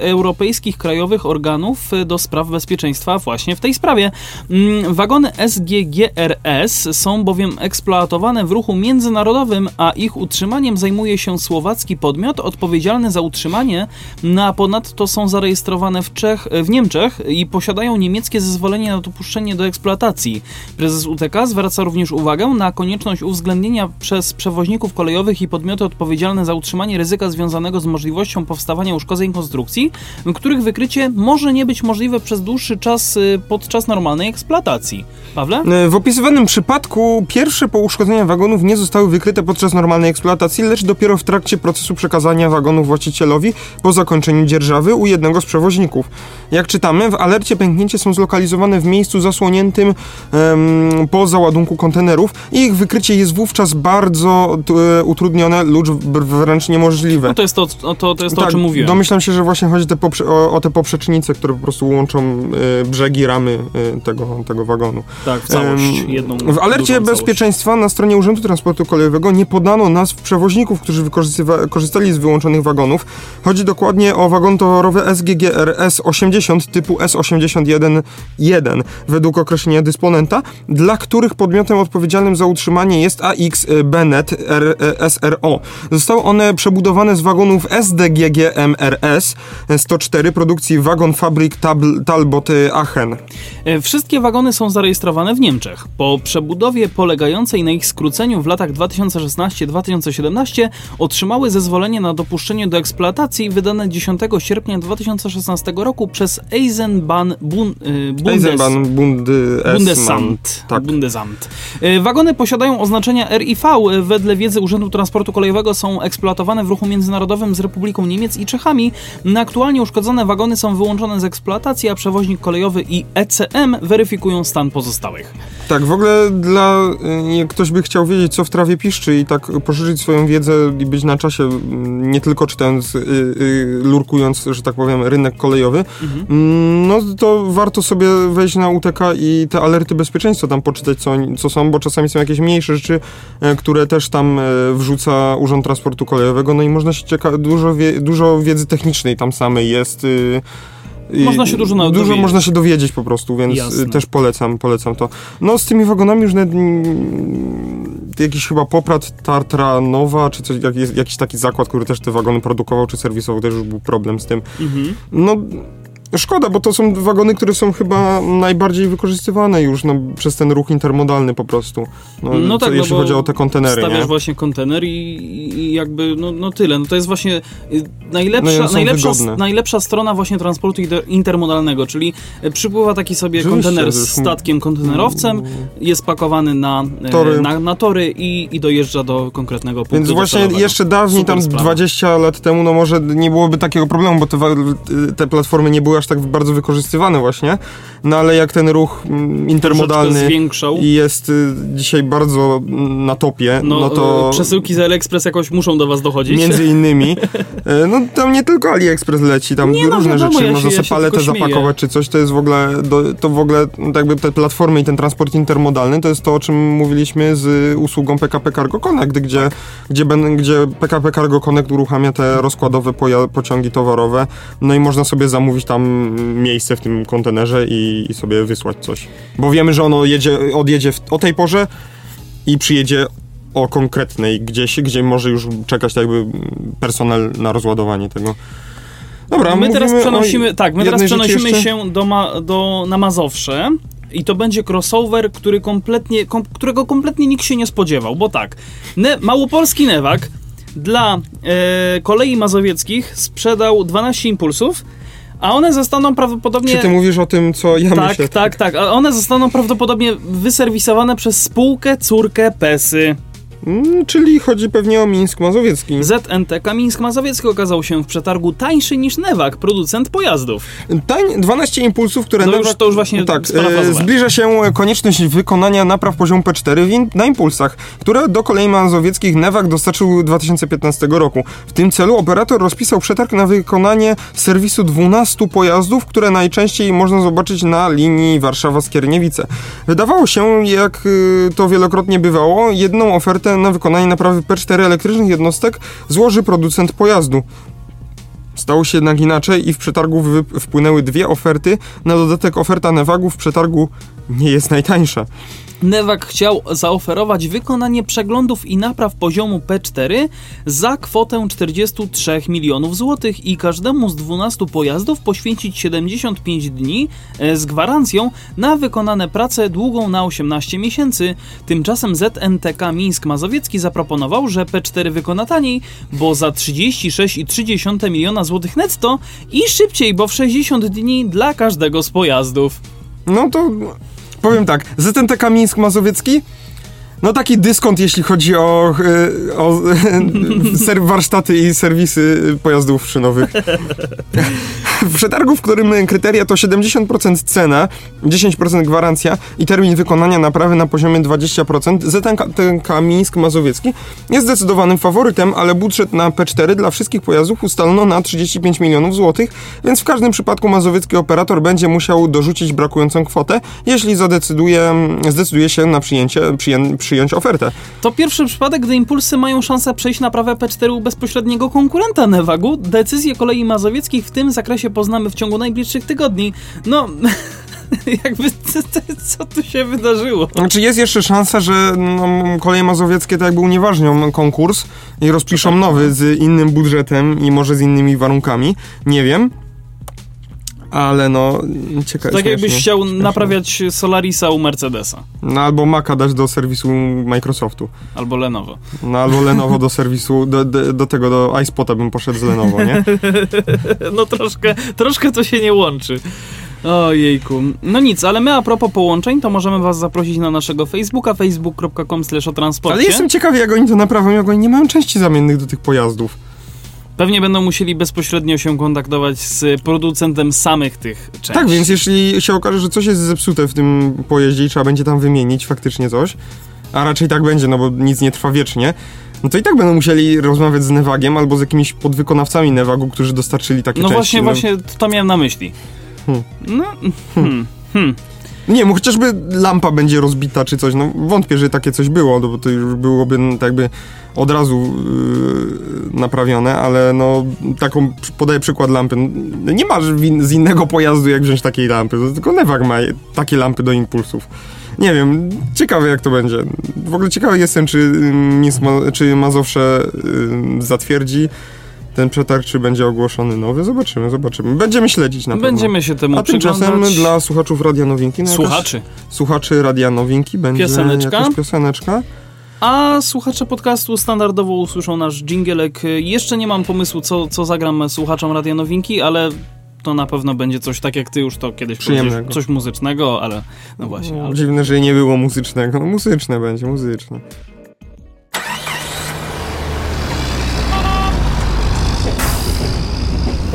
europejskich krajowych organów y, do spraw bezpieczeństwa właśnie w tej sprawie. Mm, Wagony SGGRS są bowiem eksploatowane w ruchu międzynarodowym, a ich utrzymaniem zajmuje się słowacki podmiot odpowiedzialny za utrzymanie, no a ponadto są zarejestrowane w, Czech, w Niemczech i posiadają niemieckie zezwolenie na dopuszczenie do eksploatacji. Prezes UTK zwraca również uwagę na konieczność uwzględnienia przez przewoźników kolejowych i podmioty odpowiedzialne za utrzymanie ryzyka związanego z możliwością powstawania uszkodzeń konstrukcji, których wykrycie może nie być możliwe przez dłuższy czas y, podczas normalnej eksploatacji. Pawle? E, W opisywanym przypadku pierwsze pouszkodzenia wagonów nie zostały wykryte podczas normalnej eksploatacji, lecz dopiero w trakcie procesu przekazania wagonów właścicielowi po zakończeniu dzierżawy u jednego z przewoźników. Jak czytamy, w alercie pęknięcie są zlokalizowane w miejscu zasłoniętym em, po załadunku kontenerów i ich wykrycie jest wówczas bardzo e, utrudnione lub wręcz niemożliwe. No to jest to, to, to, jest to o czym mówiłem. Domyślam się, że właśnie chodzi te poprze- o, o te poprzecznice, które po prostu łączą e, brzegi, ramy e, tego, tego wagonu. Tak, w całość. Jedną W alercie dużą całość. bezpieczeństwa na stronie Urzędu Transportu Kolejowego nie podano nazw przewoźników przewoźników, którzy korzystali z wyłączonych wagonów. Chodzi dokładnie o wagon towarowy SGGR S80 typu S81-1 według określenia dysponenta, dla których podmiotem odpowiedzialnym za utrzymanie jest AX Bennett R SRO. Zostały one przebudowane z wagonów SDGG MRS 104 produkcji Wagon Fabrik Talbot Aachen. E, wszystkie wagony są zarejestrowane w Niemczech. Po przebudowie polegającej na ich skróceniu w latach 2016-2017 otrzymały zezwolenie na dopuszczenie do eksploatacji wydane 10 sierpnia 2016 roku przez Eisenbahn Bun, y, Bundes, Eisenbahn Bundesamt. Tak. Bundesamt. Y, wagony posiadają oznaczenia RIV. Wedle wiedzy Urzędu Transportu Kolejowego są eksploatowane w ruchu międzynarodowym z Republiką Niemiec i Czechami. Na aktualnie uszkodzone wagony są wyłączone z eksploatacji, a przewoźnik kolejowy i ECM weryfikują stan pozostałych. Tak, w ogóle dla, y, jak ktoś by chciał wiedzieć, co w trawie piszczy i tak poszerzyć swoją wiedzę i być na czasie, mm, nie tylko czytając, yy, yy, lurkując, że tak powiem, rynek kolejowy, mhm. Mm, no to warto sobie wejść na UTK i te alerty bezpieczeństwa tam poczytać, co, co są, bo czasami są jakieś mniejsze rzeczy, yy, które też tam y, wrzuca Urząd Transportu Kolejowego, no i można się cieka- dużo, wie- dużo wiedzy technicznej tam samej jest, y, można się dużo nauczyć. Dużo można się dowiedzieć po prostu, więc Jasne. też polecam, polecam to. No z tymi wagonami już nawet jakiś chyba Poprat Tartra Nowa, czy coś, jak, jakiś taki zakład, który też te wagony produkował, czy serwisował, też już był problem z tym. Mhm. No Szkoda, bo to są wagony, które są chyba najbardziej wykorzystywane już no, przez ten ruch intermodalny po prostu. No, no tak, no jeśli chodzi o te kontenery. Stawiasz nie? właśnie kontener i, i, jakby no, no tyle. No to jest właśnie y, najlepsza, no najlepsza, najlepsza strona właśnie transportu intermodalnego, czyli y, przypływa taki sobie kontener z statkiem kontenerowcem, mm. jest pakowany na y, tory, na, na tory i, i dojeżdża do konkretnego punktu Więc właśnie jeszcze dawniej, Super tam sprawa. 20 lat temu, no może nie byłoby takiego problemu, bo te, te platformy nie były aż tak bardzo wykorzystywane właśnie, no ale jak ten ruch mm, intermodalny jest y, dzisiaj bardzo na topie, no, no to... Y, przesyłki z AliExpress jakoś muszą do was dochodzić. Między innymi. E, no tam nie tylko AliExpress leci, tam nie, no, różne wiadomo, rzeczy, ja można sobie ja paletę zapakować czy coś, to jest w ogóle, to w ogóle no, jakby te platformy i ten transport intermodalny, to jest to, o czym mówiliśmy z usługą PKP Cargo Connect, gdzie, gdzie, gdzie PKP Cargo Connect uruchamia te rozkładowe pociągi towarowe, no i można sobie zamówić tam miejsce w tym kontenerze i, i sobie wysłać coś. Bo wiemy, że ono jedzie, odjedzie w, o tej porze i przyjedzie o konkretnej gdzieś, gdzie może już czekać jakby personel na rozładowanie tego. Dobra, my teraz przenosimy, tak, my teraz przenosimy się do, ma, do, na Mazowsze. I to będzie crossover, który kompletnie, kom, którego kompletnie nikt się nie spodziewał, bo tak, ne, małopolski Newak dla e, kolei mazowieckich sprzedał 12 impulsów, a one zostaną prawdopodobnie... Czy ty mówisz o tym, co ja tak, myślę? Tak, tak, tak. A one zostaną prawdopodobnie wyserwisowane przez spółkę córkę PESY. Mm, czyli chodzi pewnie o Mińsk Mazowiecki. ZNTK Mińsk Mazowiecki okazał się w przetargu tańszy niż Newak, producent pojazdów. Tań, 12 impulsów, które no już, to już właśnie tak, e, zbliża się konieczność wykonania napraw poziomu P4 in, na impulsach, które do kolei mazowieckich Newak dostarczył 2015 roku. W tym celu operator rozpisał przetarg na wykonanie serwisu 12 pojazdów, które najczęściej można zobaczyć na linii Warszawa-Skierniewice. Wydawało się, jak y, to wielokrotnie bywało, jedną ofertę na wykonanie naprawy P4 elektrycznych jednostek złoży producent pojazdu. Stało się jednak inaczej i w przetargu wpłynęły dwie oferty. Na dodatek oferta Nevagu w przetargu nie jest najtańsza. Newak chciał zaoferować wykonanie przeglądów i napraw poziomu P4 za kwotę 43 milionów złotych i każdemu z 12 pojazdów poświęcić 75 dni e, z gwarancją na wykonane prace długą na 18 miesięcy. Tymczasem ZNTK Mińsk Mazowiecki zaproponował, że P4 wykona taniej, bo za 36,3 miliona złotych netto i szybciej, bo w 60 dni dla każdego z pojazdów. No to powiem tak, ZNTK Mińsk Mazowiecki no taki dyskont, jeśli chodzi o, e, o warsztaty i serwisy pojazdów szynowych. w przetargu, w którym kryteria to 70% cena, 10% gwarancja i termin wykonania naprawy na poziomie 20%, ZNK Mińsk Mazowiecki jest zdecydowanym faworytem, ale budżet na P4 dla wszystkich pojazdów ustalono na 35 milionów złotych, więc w każdym przypadku mazowiecki operator będzie musiał dorzucić brakującą kwotę, jeśli zadecyduje, zdecyduje się na przyjęcie, przyję, przyjąć ofertę. To pierwszy przypadek, gdy impulsy mają szansę przejść na prawe P4 u bezpośredniego konkurenta Nevagu. Decyzje kolei mazowieckich w tym zakresie poznamy w ciągu najbliższych tygodni. No, jakby co, co tu się wydarzyło? Znaczy jest jeszcze szansa, że no, koleje mazowieckie to jakby unieważnią konkurs i rozpiszą tak, nowy z innym budżetem i może z innymi warunkami. Nie wiem. Ale no, ciekawe. Tak jakbyś chciał śmiesznie. naprawiać Solarisa u Mercedesa. No albo Maca dać do serwisu Microsoftu. Albo Lenovo. No albo Lenovo do serwisu, do, do, do tego, do iSpota bym poszedł z Lenovo, nie? No troszkę, troszkę to się nie łączy. Ojejku. No nic, ale my a propos połączeń, to możemy was zaprosić na naszego Facebooka, facebook.com o transporcie. Ale jestem ciekawy, jak oni to naprawią, jak oni nie mają części zamiennych do tych pojazdów. Pewnie będą musieli bezpośrednio się kontaktować z producentem samych tych części. Tak, więc jeśli się okaże, że coś jest zepsute w tym pojeździe i trzeba będzie tam wymienić faktycznie coś, a raczej tak będzie, no bo nic nie trwa wiecznie, no to i tak będą musieli rozmawiać z Nevagiem albo z jakimiś podwykonawcami Nevagu, którzy dostarczyli takie No części. właśnie, właśnie to miałem na myśli. Hmm. No, hmm, hmm. Nie, mu chociażby lampa będzie rozbita czy coś, no wątpię, że takie coś było, no bo to już byłoby no, tak jakby od razu yy, naprawione, ale no taką, podaję przykład lampy, No, nie masz z innego pojazdu jak wziąć takiej lampy, tylko Nevag ma takie lampy do impulsów. Nie wiem, ciekawe jak to będzie. W ogóle ciekawy jestem, czy, ma, czy Mazowsze ym, zatwierdzi ten przetarg, czy będzie ogłoszony nowy. Zobaczymy, zobaczymy. Będziemy śledzić na pewno. Będziemy się temu A tymczasem dla słuchaczów Radia Nowinki, no Słuchaczy. słuchaczy Radia Nowinki będzie Pioseneczka? jakaś pioseneczka. A słuchacze podcastu standardowo usłyszą nasz dżingielek. Jeszcze nie mam pomysłu, co, co zagram słuchaczom Radia Nowinki, ale to na pewno będzie coś tak jak ty już to kiedyś Przyjemnego. coś muzycznego, ale no właśnie. Ale... Dziwne, że nie było muzycznego. No muzyczne będzie, muzyczne.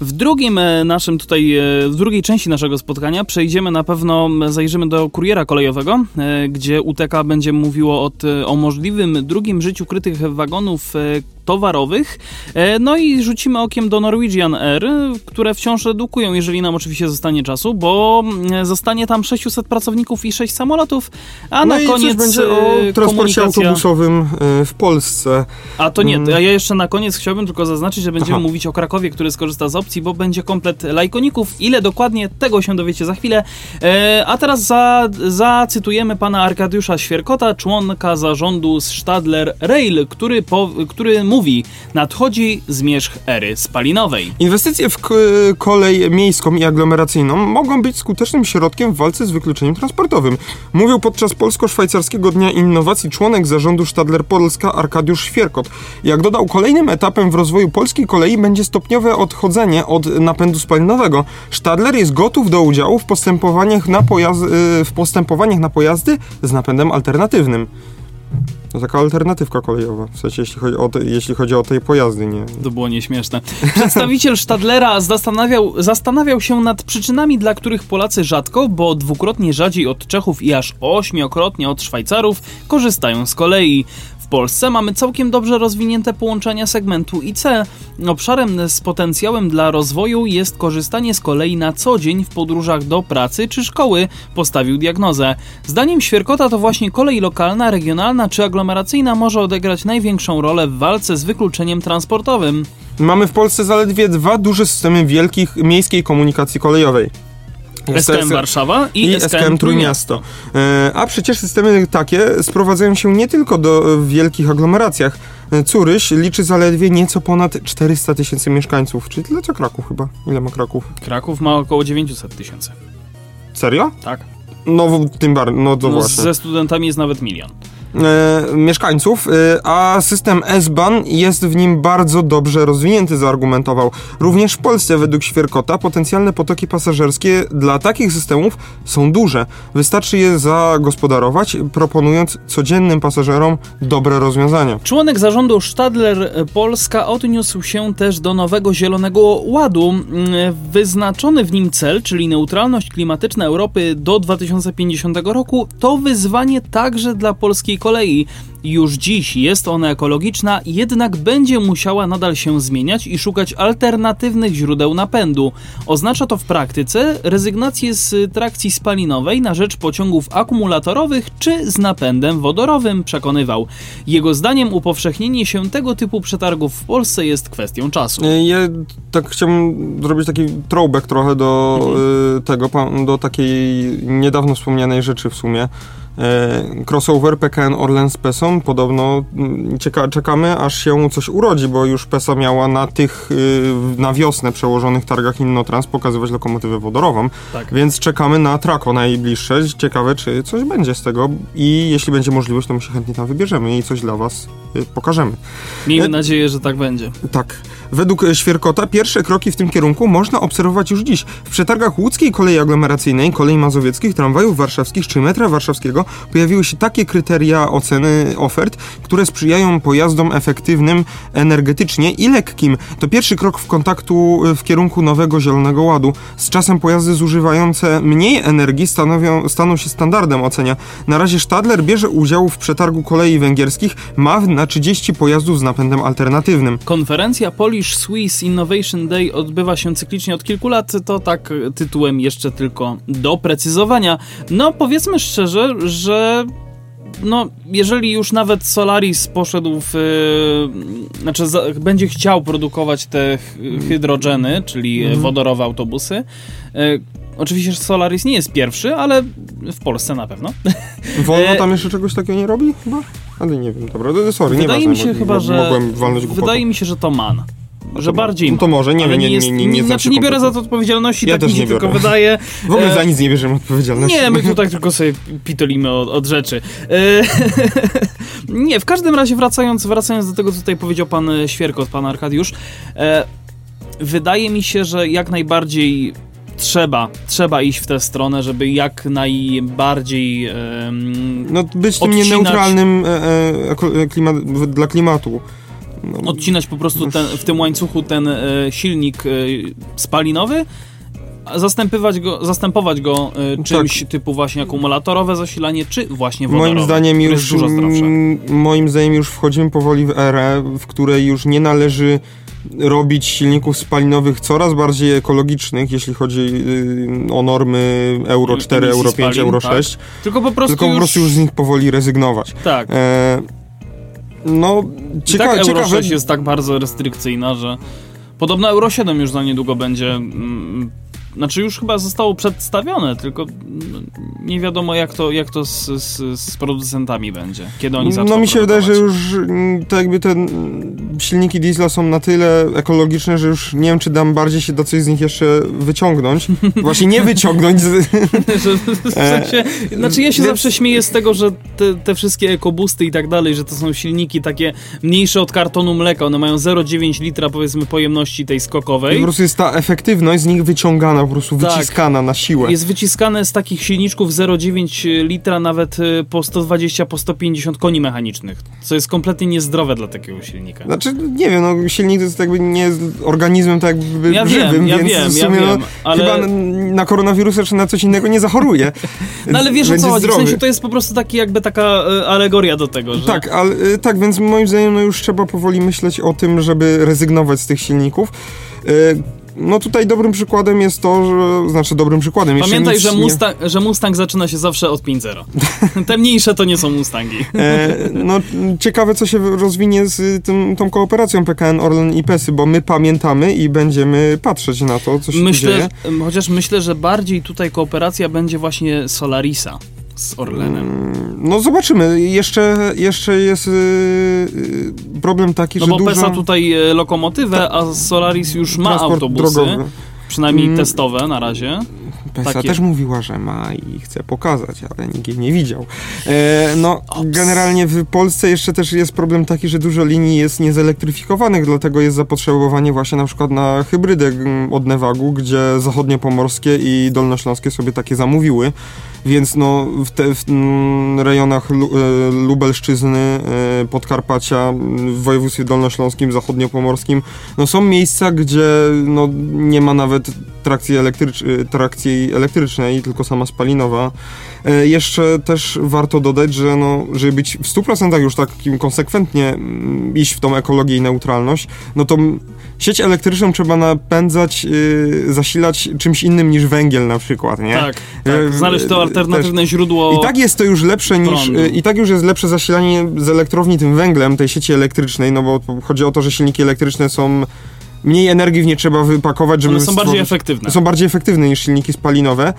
W drugim e, naszym tutaj, e, w drugiej części naszego spotkania przejdziemy na pewno, m, zajrzymy do kuriera kolejowego, e, gdzie UTK będzie mówiło o, o możliwym drugim życiu krytych wagonów e, towarowych. E, No i rzucimy okiem do Norwegian Air, które wciąż redukują, jeżeli nam oczywiście zostanie czasu, bo mm, zostanie tam 600 pracowników i 6 samolotów, a no na koniec będzie e, o transporcie komunikacja- autobusowym e, w Polsce. a to nie, Mm. a ja jeszcze na koniec chciałbym tylko zaznaczyć, że będziemy Aha. mówić o Krakowie, który skorzysta z opcji, bo będzie komplet lajkoników. Ile dokładnie, tego się dowiecie za chwilę. E, a teraz za, zacytujemy pana Arkadiusza Świerkota, członka zarządu z Stadler Rail, który, po, który mówi, nadchodzi zmierzch ery spalinowej. Inwestycje w kolej miejską i aglomeracyjną mogą być skutecznym środkiem w walce z wykluczeniem transportowym. Mówił podczas Polsko-Szwajcarskiego Dnia Innowacji członek zarządu Stadler Polska Arkadiusz Świerkot. Jak dodał, kolejnym etapem w rozwoju polskiej kolei będzie stopniowe odchodzenie od napędu spalinowego. Stadler jest gotów do udziału w postępowaniach na, y, w postępowaniach na pojazdy z napędem alternatywnym. To taka alternatywka kolejowa, w sensie jeśli chodzi o te, jeśli chodzi o te pojazdy, nie, To było nieśmieszne. Przedstawiciel Stadlera zastanawiał, zastanawiał się nad przyczynami, dla których Polacy rzadko, bo dwukrotnie rzadziej od Czechów i aż ośmiokrotnie od Szwajcarów, korzystają z kolei. Polsce mamy całkiem dobrze rozwinięte połączenia segmentu IC. Obszarem z potencjałem dla rozwoju jest korzystanie z kolei na co dzień w podróżach do pracy czy szkoły, postawił diagnozę. Zdaniem Świerkota to właśnie kolej lokalna, regionalna czy aglomeracyjna może odegrać największą rolę w walce z wykluczeniem transportowym. Mamy w Polsce zaledwie dwa duże systemy wielkich miejskiej komunikacji kolejowej. SKM Warszawa i, i SKM Trójmiasto. E, A przecież systemy takie sprowadzają się nie tylko do e, wielkich aglomeracjach. E, Curyś liczy zaledwie nieco ponad 400 tysięcy mieszkańców, czyli tyle co Kraków chyba. Ile ma Kraków? Kraków ma około 900 tysięcy. Serio? Tak. No tym bardziej, no to No, właśnie. ze studentami jest nawet milion. E, mieszkańców, e, a system S-Bahn jest w nim bardzo dobrze rozwinięty, zaargumentował. Również w Polsce, według Świerkota, potencjalne potoki pasażerskie dla takich systemów są duże. Wystarczy je zagospodarować, proponując codziennym pasażerom dobre rozwiązania. Członek zarządu Stadler Polska odniósł się też do nowego Zielonego Ładu. Mm, Wyznaczony w nim cel, czyli neutralność klimatyczna Europy do 2050 roku, to wyzwanie także dla polskiej kolei. Już dziś jest ona ekologiczna, jednak będzie musiała nadal się zmieniać i szukać alternatywnych źródeł napędu. Oznacza to w praktyce rezygnację z trakcji spalinowej na rzecz pociągów akumulatorowych czy z napędem wodorowym, przekonywał. Jego zdaniem upowszechnienie się tego typu przetargów w Polsce jest kwestią czasu. E, Ja tak chciałbym zrobić taki throwback trochę do Mhm. e, tego, do takiej niedawno wspomnianej rzeczy w sumie. E, crossover PKN Orlen z PESą. Podobno mm, cieka- czekamy, aż się coś urodzi, bo już PESA miała na tych y, na wiosnę przełożonych targach Innotrans pokazywać lokomotywę wodorową. Tak. Więc czekamy na Trako najbliższe. Ciekawe, czy coś będzie z tego i jeśli będzie możliwość, to my się chętnie tam wybierzemy i coś dla was pokażemy. Miejmy E- nadzieję, że tak będzie. Tak. Według e, Świerkota pierwsze kroki w tym kierunku można obserwować już dziś. W przetargach łódzkiej kolei aglomeracyjnej, kolei mazowieckich, tramwajów warszawskich czy metra warszawskiego pojawiły się takie kryteria oceny ofert, które sprzyjają pojazdom efektywnym energetycznie i lekkim. To pierwszy krok w kontaktu w kierunku nowego Zielonego Ładu. Z czasem pojazdy zużywające mniej energii stanowią, staną się standardem ocenia. Na razie Stadler bierze udział w przetargu kolei węgierskich, ma na 30 pojazdów z napędem alternatywnym. Konferencja Polish Swiss Innovation Day odbywa się cyklicznie od kilku lat, to tak tytułem jeszcze tylko doprecyzowania. No powiedzmy szczerze, że no, jeżeli już nawet Solaris poszedł w. e, znaczy, za, będzie chciał produkować te hydrogeny, czyli Mhm. wodorowe autobusy. E, oczywiście Solaris nie jest pierwszy, ale w Polsce na pewno. Wolno E, tam jeszcze czegoś takiego nie robi? Chyba? Ale nie wiem, dobra, to- sorry, Wydaje nieważne, mi się chyba, że. Mogłem walnąć głupotę. Wydaje mi się, że to man. Że bardziej no to może, nie wiem, nie- nie- nie- nie Znaczy nie biorę za to odpowiedzialności, Ja tak też mi się nie tylko wydaje. W ogóle e, za nic nie bierzemy odpowiedzialności. Nie, my tutaj tylko sobie pitolimy od, rzeczy. E, nie, w każdym razie wracając, wracając do tego, co tutaj powiedział pan e, Świerkot, pan Arkadiusz, e, wydaje mi się, że jak najbardziej trzeba, trzeba iść w tę stronę, żeby jak najbardziej em, No być tym odcinać- nieneutralnym e, e, e, klima, w- dla klimatu. No, odcinać po prostu ten, w tym łańcuchu ten e, silnik spalinowy, a zastępować go, zastępować go e, czymś typu właśnie akumulatorowe zasilanie, czy właśnie wodorowe, Tak. Moim zdaniem już jest dużo zdrowsze. moim zdaniem już wchodzimy powoli w erę, w której już nie należy robić silników spalinowych coraz bardziej ekologicznych, jeśli chodzi y, o normy Euro 4, Emisji Euro 5, spalin, Euro tak. 6, Tylko po prostu tylko już... po prostu już z nich powoli rezygnować. Tak. E, no, I cieka tak Euro ciekawe. 6 jest tak bardzo restrykcyjna, że podobno Euro 7 już za niedługo będzie... Mm, znaczy już chyba zostało przedstawione, tylko nie wiadomo jak to, jak to z, z, z producentami będzie. Kiedy oni zaczną No mi się wydaje, że już mm, to jakby te mm, silniki diesla są na tyle ekologiczne, że już nie wiem, czy dam bardziej się da coś z nich jeszcze wyciągnąć. Właśnie nie wyciągnąć. Z, w sensie, znaczy ja się zawsze śmieję z tego, że te, te wszystkie ekobusty i tak dalej, że to są silniki takie mniejsze od kartonu mleka, one mają 0,9 litra powiedzmy pojemności tej po skokowej. prostu jest ta efektywność z nich wyciągana, po prostu Tak. wyciskana na siłę. Jest wyciskane z takich silniczków 0,9 litra nawet y, po 120, po 150 koni mechanicznych, co jest kompletnie niezdrowe dla takiego silnika. Znaczy, nie wiem, no silnik to jest jakby nie organizmem tak jakby Ja wiem, żywym, ja więc wiem, w ja sumie wiem, no, ale- chyba na, na koronawirusa czy na coś innego nie zachoruje. No ale wiesz o co chodzi, w sensie to jest po prostu taki jakby taka y, alegoria do tego, że... Tak, ale, y, tak, więc moim zdaniem no już trzeba powoli myśleć o tym, żeby rezygnować z tych silników. Y, No tutaj dobrym przykładem jest to, że, znaczy dobrym przykładem, Pamiętaj, że nie- Mustang, że Mustang zaczyna się zawsze od 5.0. Te mniejsze to nie są Mustangi. E, no, ciekawe, co się rozwinie z tym, tą kooperacją PKN, Orlen i PESY, bo my pamiętamy i będziemy patrzeć na to, co się Myślę, dzieje. chociaż myślę, że bardziej tutaj kooperacja będzie właśnie Solarisa z Orlenem. Mm, No zobaczymy. Jeszcze, jeszcze jest y, y, problem taki, No że bo dużo PESA tutaj e, lokomotywę, a Solaris już ma autobusy, drogowy. przynajmniej Mm. testowe na razie. PSA Takie- też mówiła, że ma i chce pokazać, ale nikt jej nie widział. E, no, generalnie w Polsce jeszcze też jest problem taki, że dużo linii jest niezelektryfikowanych, dlatego jest zapotrzebowanie właśnie na przykład na hybrydę mm, od Nevagu, gdzie zachodniopomorskie i dolnośląskie sobie takie zamówiły, więc no w, te, w mm, rejonach Lu, e, Lubelszczyzny, e, Podkarpacia, w województwie dolnośląskim, zachodniopomorskim, no są miejsca, gdzie no, nie ma nawet trakcji, elektrycz, y, trakcji elektrycznej, tylko sama spalinowa. E, Jeszcze też warto dodać, że no, żeby być w 100% już takim konsekwentnie mm, iść w tą ekologię i neutralność, no to sieć elektryczną trzeba napędzać, y, zasilać czymś innym niż węgiel na przykład, nie? Tak, E, tak. Znaleźć to e, alternatywne źródło. I tak jest to już lepsze niż. y, I tak już jest lepsze zasilanie z elektrowni tym węglem, tej sieci elektrycznej, no bo chodzi o to, że silniki elektryczne są. Mniej energii w nie trzeba wypakować, żeby. One są bardziej efektywne. Są bardziej efektywne niż silniki spalinowe.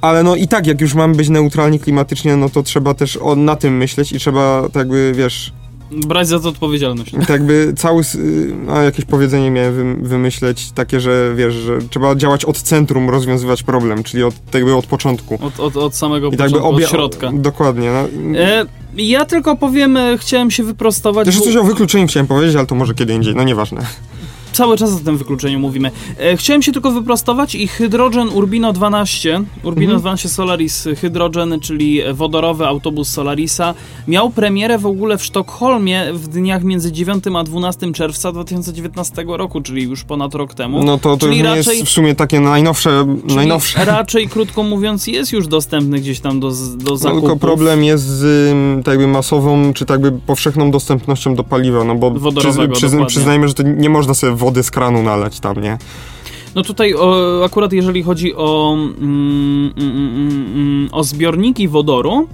Ale no i tak, jak już mamy być neutralni klimatycznie, no to trzeba też o, na tym myśleć i trzeba tak jakby, wiesz, Brać za to odpowiedzialność. tak jakby cały, y, a jakieś powiedzenie miałem wy, wymyśleć, takie, że wiesz, że trzeba działać od centrum, rozwiązywać problem, czyli od, tak jakby od początku. Od, od, od samego I tak początku, obie, od środka. Dokładnie, no. E, ja tylko powiem, e, chciałem się wyprostować. Też bo coś o wykluczeniu chciałem powiedzieć, ale to może kiedy indziej, no nieważne. Cały czas o tym wykluczeniu mówimy. E, chciałem się tylko wyprostować i Hydrogen Urbino 12, Urbino Mhm. 12 Solaris Hydrogen, czyli wodorowy autobus Solarisa, miał premierę w ogóle w Sztokholmie w dniach między 9 a 12 czerwca 2019 roku, czyli już ponad rok temu. No to, to Czyli raczej- jest w sumie takie najnowsze, najnowsze. Raczej, krótko mówiąc, jest już dostępny gdzieś tam do, do No, tylko problem jest z tak jakby masową, czy tak jakby powszechną dostępnością do paliwa, no bo Wodorowego, dokładnie. przyznajmy, że to nie można sobie wody z kranu nalać tam, nie? No tutaj o, akurat jeżeli chodzi o, mm, mm, mm, mm, o zbiorniki wodoru,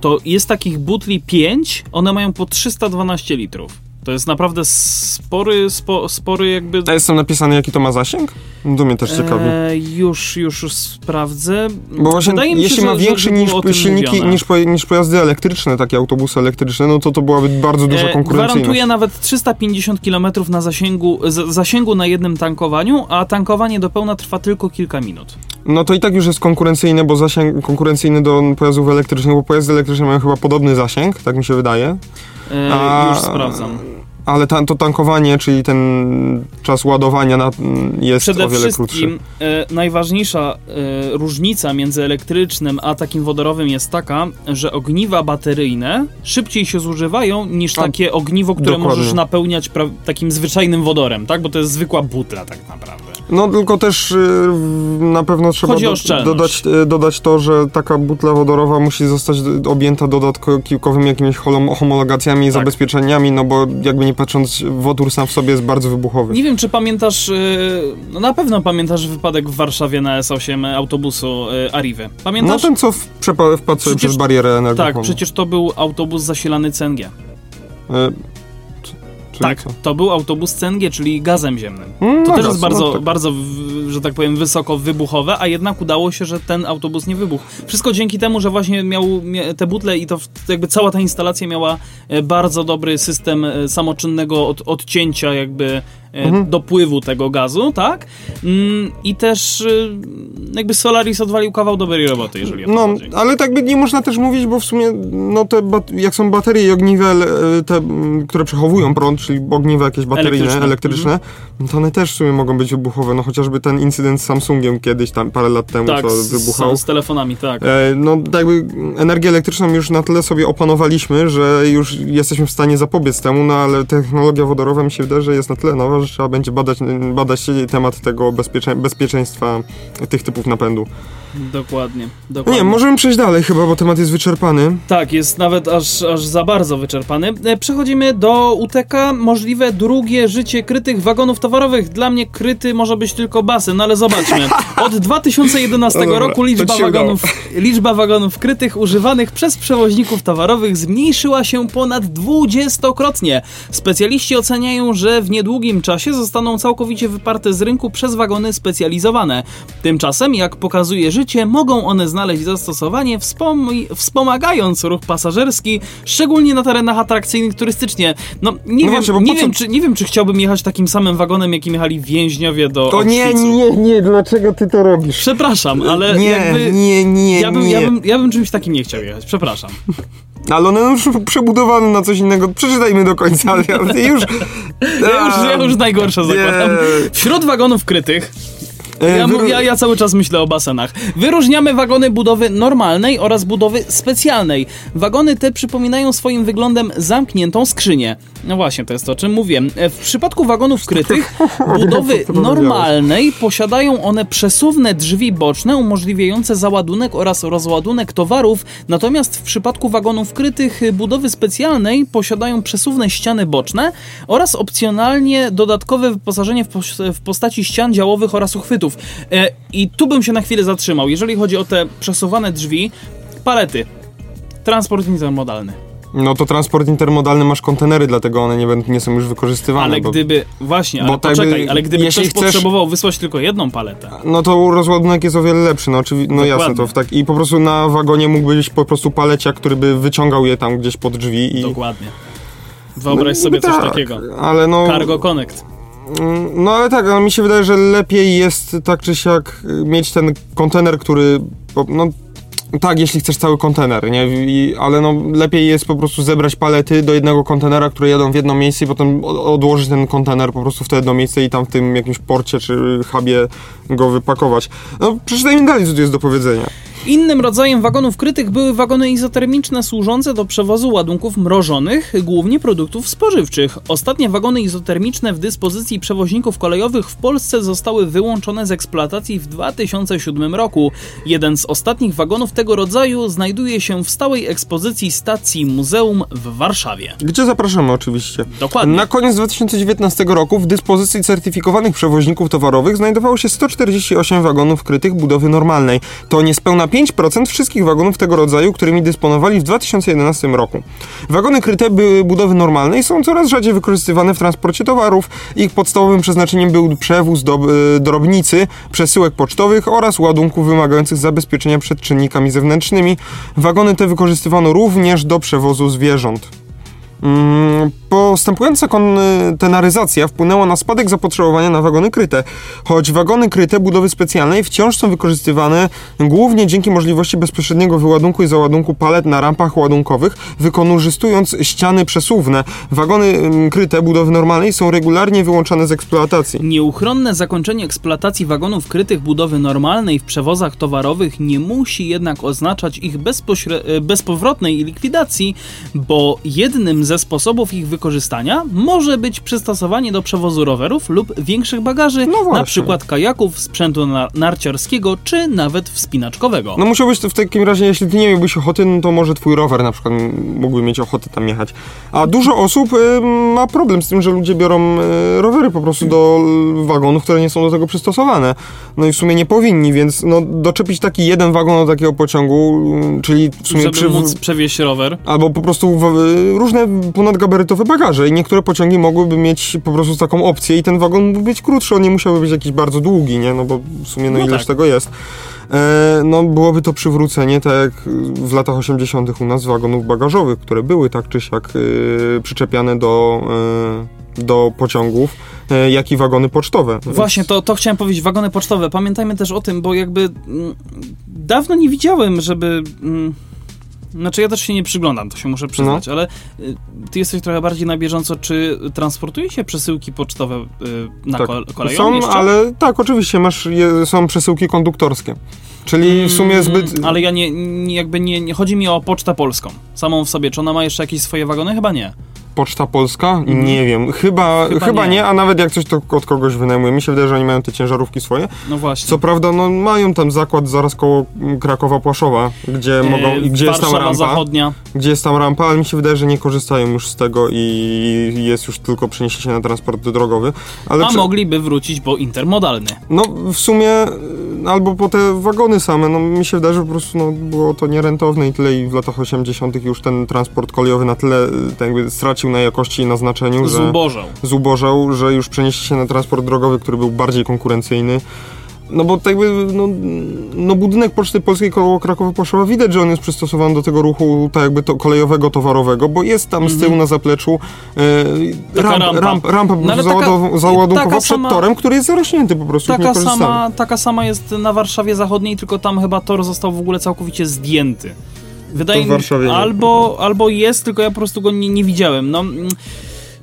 to jest takich butli 5, one mają po 312 litrów. To jest naprawdę spory, spo, spory jakby... A jest tam napisane, jaki to ma zasięg? To mnie też ciekawi. E, już, już, sprawdzę. Bo właśnie Wydaje mi się, jeśli ma że- większy że niż silniki, niż, po, niż pojazdy elektryczne, takie autobusy elektryczne, no to to byłaby bardzo duża E, konkurencyjność. Gwarantuje nawet 350 km na zasięgu, zasięgu na jednym tankowaniu, a tankowanie do pełna trwa tylko kilka minut. No to i tak już jest konkurencyjny, bo zasięg konkurencyjny do pojazdów elektrycznych, bo pojazdy elektryczne mają chyba podobny zasięg, tak mi się wydaje. E, A- już sprawdzam. Ale ta, to tankowanie, czyli ten czas ładowania na, jest Przede o wiele krótszy. wszystkim e, najważniejsza e, różnica między elektrycznym a takim wodorowym jest taka, że ogniwa bateryjne szybciej się zużywają niż Tak. takie ogniwo, które Dokładnie. możesz napełniać pra- takim zwyczajnym wodorem, tak? Bo to jest zwykła butla tak naprawdę. No tylko też y, na pewno trzeba do, dodać, y, dodać to, że taka butla wodorowa musi zostać objęta dodatkowymi jakimiś homologacjami i Tak. zabezpieczeniami, no bo jakby nie patrząc, wodór sam w sobie jest bardzo wybuchowy. Nie wiem, czy pamiętasz, e, no na pewno pamiętasz wypadek w Warszawie na S8 autobusu e, Arrivy. No Pamiętasz? ten, co w, wpadł Przecież- przez barierę energochłonną. tak, przecież to był autobus zasilany CNG. Y, Tak, to był autobus CNG, czyli gazem ziemnym. Mm, To no też gaz, jest bardzo, no tak. bardzo, że tak powiem, wysoko wybuchowe, a jednak udało się, że ten autobus nie wybuchł. Wszystko dzięki temu, że właśnie miał mia- te butle i to jakby cała ta instalacja miała e, bardzo dobry system e, samoczynnego od, odcięcia jakby Mhm. dopływu tego gazu, tak? Mm, I też e, jakby Solaris odwalił kawał dobrej roboty, jeżeli o to No, ale tak by nie można też mówić, bo w sumie, no te, jak są baterie i ogniwa, ele- te, które przechowują prąd, czyli ogniwa jakieś bateryjne, Elektryczne. elektryczne, Mhm. to one też w sumie mogą być wybuchowe. No chociażby ten incydent z Samsungiem kiedyś tam parę lat temu, Tak, co wybuchał. z, z telefonami, tak. E, No, tak jakby energię elektryczną już na tyle sobie opanowaliśmy, że już jesteśmy w stanie zapobiec temu, no ale technologia wodorowa mi się wydaje, że jest na tyle nowa, że trzeba będzie badać, badać temat tego bezpiecze, bezpieczeństwa tych typów napędu. Dokładnie, dokładnie. nie, możemy przejść dalej chyba, bo temat jest wyczerpany. Tak, jest nawet aż, aż za bardzo wyczerpany. E, Przechodzimy do UTK. Możliwe drugie życie krytych wagonów towarowych. Dla mnie kryty może być tylko basen, no ale zobaczmy. Od 2011 No dobra, roku liczba udało. wagonów, liczba wagonów krytych używanych przez przewoźników towarowych zmniejszyła się ponad dwudziestokrotnie. Specjaliści oceniają, że w niedługim czasie zostaną całkowicie wyparte z rynku przez wagony specjalizowane. Tymczasem, jak pokazuje życie, życie, mogą one znaleźć zastosowanie wspom- wspomagając ruch pasażerski, szczególnie na terenach atrakcyjnych turystycznie. No nie, No wiem, właśnie, nie, wiem, czy, nie wiem, czy chciałbym jechać takim samym wagonem, jakim jechali więźniowie do O nie, nie, nie, dlaczego ty to robisz? Przepraszam, ale nie, jakby... nie, nie, ja bym, nie. Ja, bym, ja bym czymś takim nie chciał jechać, przepraszam. Ale one już przebudowane na coś innego. Przeczytajmy do końca. Ja, ty już... Ja już, ja już najgorsze zakładam. Wśród wagonów krytych Ja, wyru- ja, ja cały czas myślę o basenach. Wyróżniamy wagony budowy normalnej oraz budowy specjalnej. Wagony te przypominają swoim wyglądem zamkniętą skrzynię. No właśnie, to jest to, o czym mówiłem. E, W przypadku wagonów krytych budowy normalnej posiadają one przesuwne drzwi boczne umożliwiające załadunek oraz rozładunek towarów, natomiast w przypadku wagonów krytych budowy specjalnej posiadają przesuwne ściany boczne oraz opcjonalnie dodatkowe wyposażenie w, pos- w postaci ścian działowych oraz uchwytów. E, I tu bym się na chwilę zatrzymał. Jeżeli chodzi o te przesuwane drzwi, palety. Transport intermodalny. No to transport intermodalny masz kontenery, dlatego one nie, nie są już wykorzystywane. Ale bo, gdyby, właśnie, ale tak poczekaj, ale gdyby jeśli ktoś chcesz- potrzebował wysłać tylko jedną paletę, No to rozładunek jest o wiele lepszy, no oczywiście, no jasne Dokładnie. to w tak. I po prostu na wagonie mógłby być po prostu paleciak, który by wyciągał je tam gdzieś pod drzwi i... dokładnie. Wyobraź no, sobie coś tak, takiego. Ale no... Cargo Connect. Mm, No ale tak, ale mi się wydaje, że lepiej jest tak czy siak y, mieć ten kontener, który. No, tak, jeśli chcesz cały kontener, nie? I, ale no lepiej jest po prostu zebrać palety do jednego kontenera, które jadą w jedno miejsce i potem odłożyć ten kontener po prostu w to jedno miejsce i tam w tym jakimś porcie czy hubie go wypakować. No przeczytaj mi dalej, co tu jest do powiedzenia. Innym rodzajem wagonów krytych były wagony izotermiczne służące do przewozu ładunków mrożonych, głównie produktów spożywczych. Ostatnie wagony izotermiczne w dyspozycji przewoźników kolejowych w Polsce zostały wyłączone z eksploatacji w 2007 roku. Jeden z ostatnich wagonów tego rodzaju znajduje się w stałej ekspozycji stacji Muzeum w Warszawie. Gdzie zapraszamy oczywiście. Dokładnie. Na koniec 2019 roku w dyspozycji certyfikowanych przewoźników towarowych znajdowało się 148 wagonów krytych budowy normalnej. To niespełna 5% wszystkich wagonów tego rodzaju, którymi dysponowali w 2011 roku. Wagony kryte były budowy normalnej są coraz rzadziej wykorzystywane w transporcie towarów. Ich podstawowym przeznaczeniem był przewóz do, y, drobnicy, przesyłek pocztowych oraz ładunków wymagających zabezpieczenia przed czynnikami zewnętrznymi. Wagony te wykorzystywano również do przewozu zwierząt. Mm, Postępująca kontenaryzacja wpłynęła na spadek zapotrzebowania na wagony kryte, choć wagony kryte budowy specjalnej wciąż są wykorzystywane głównie dzięki możliwości bezpośredniego wyładunku i załadunku palet na rampach ładunkowych, wykorzystując ściany przesuwne. Wagony mm, kryte budowy normalnej są regularnie wyłączane z eksploatacji. Nieuchronne zakończenie eksploatacji wagonów krytych budowy normalnej w przewozach towarowych nie musi jednak oznaczać ich bezpośre- e, bezpowrotnej likwidacji, bo jednym ze sposobów ich wykorzystania może być przystosowanie do przewozu rowerów lub większych bagaży, No na przykład kajaków, sprzętu na- narciarskiego czy nawet wspinaczkowego. No musiałbyś w takim razie, jeśli ty nie miałbyś ochoty, no to może twój rower na przykład mógłby mieć ochotę tam jechać. A dużo osób y, ma problem z tym, że ludzie biorą y, rowery po prostu do wagonów, które nie są do tego przystosowane. No i w sumie nie powinni, więc no doczepić taki jeden wagon do takiego pociągu, y, czyli w sumie żeby przy... móc przewieźć rower. Albo po prostu w, y, różne ponadgabarytowe bagaże i niektóre pociągi mogłyby mieć po prostu taką opcję i ten wagon mógłby być krótszy, on nie musiałby być jakiś bardzo długi, nie? No bo w sumie no, No ileś tak. tego jest. E, no byłoby to przywrócenie, tak jak w latach 80. u nas wagonów bagażowych, które były tak czy siak y, przyczepiane do, y, do pociągów, y, jak i wagony pocztowe. Właśnie, to, to chciałem powiedzieć, wagony pocztowe. Pamiętajmy też o tym, bo jakby mm, dawno nie widziałem, żeby... Mm, znaczy ja też się nie przyglądam, to się muszę przyznać, ale y, ty jesteś trochę bardziej na bieżąco, czy transportuje się przesyłki pocztowe y, na tak. ko- koleją Są, jeszcze? ale tak, oczywiście, masz, je, są przesyłki konduktorskie. Czyli w sumie zbyt... Mm, Ale ja nie, nie jakby nie, nie chodzi mi o Pocztę Polską samą w sobie. Czy ona ma jeszcze jakieś swoje wagony? Chyba nie. Poczta Polska? Nie wiem. Chyba, Chyba chyba, nie. nie. a nawet jak coś to od kogoś wynajmuje. Mi się wydaje, że oni mają te ciężarówki swoje. No właśnie. Co prawda, no mają tam zakład zaraz koło Krakowa Płaszowa, gdzie mogą, E, i gdzie jest tam rampa. Zachodnia. Gdzie jest tam rampa, ale mi się wydaje, że nie korzystają już z tego i jest już tylko przeniesienie się na transport drogowy. Ale A mogliby wrócić, bo intermodalny. No w sumie albo po te wagony same, no mi się wydaje, że po prostu no, było to nierentowne i tyle i w latach 80. już ten transport kolejowy na tyle tak jakby stracił na jakości i na znaczeniu, że Zubożał. zubożał, że już przenieśli się na transport drogowy, który był bardziej konkurencyjny. No bo tak jakby, no, no budynek Poczty Polskiej koło Krakowa Poszowa widać, że on jest przystosowany do tego ruchu tak jakby to kolejowego, towarowego, bo jest tam z tyłu na zapleczu e, ramp, rampa. ramp, rampa No załadow- załadunkowa przed sama- torem, który jest zarośnięty po prostu, Taka sama, taka sama jest na Warszawie Zachodniej, tylko tam chyba tor został w ogóle całkowicie zdjęty. Wydaje mi nie. albo, albo jest, tylko ja po prostu go nie, nie widziałem. No, mm,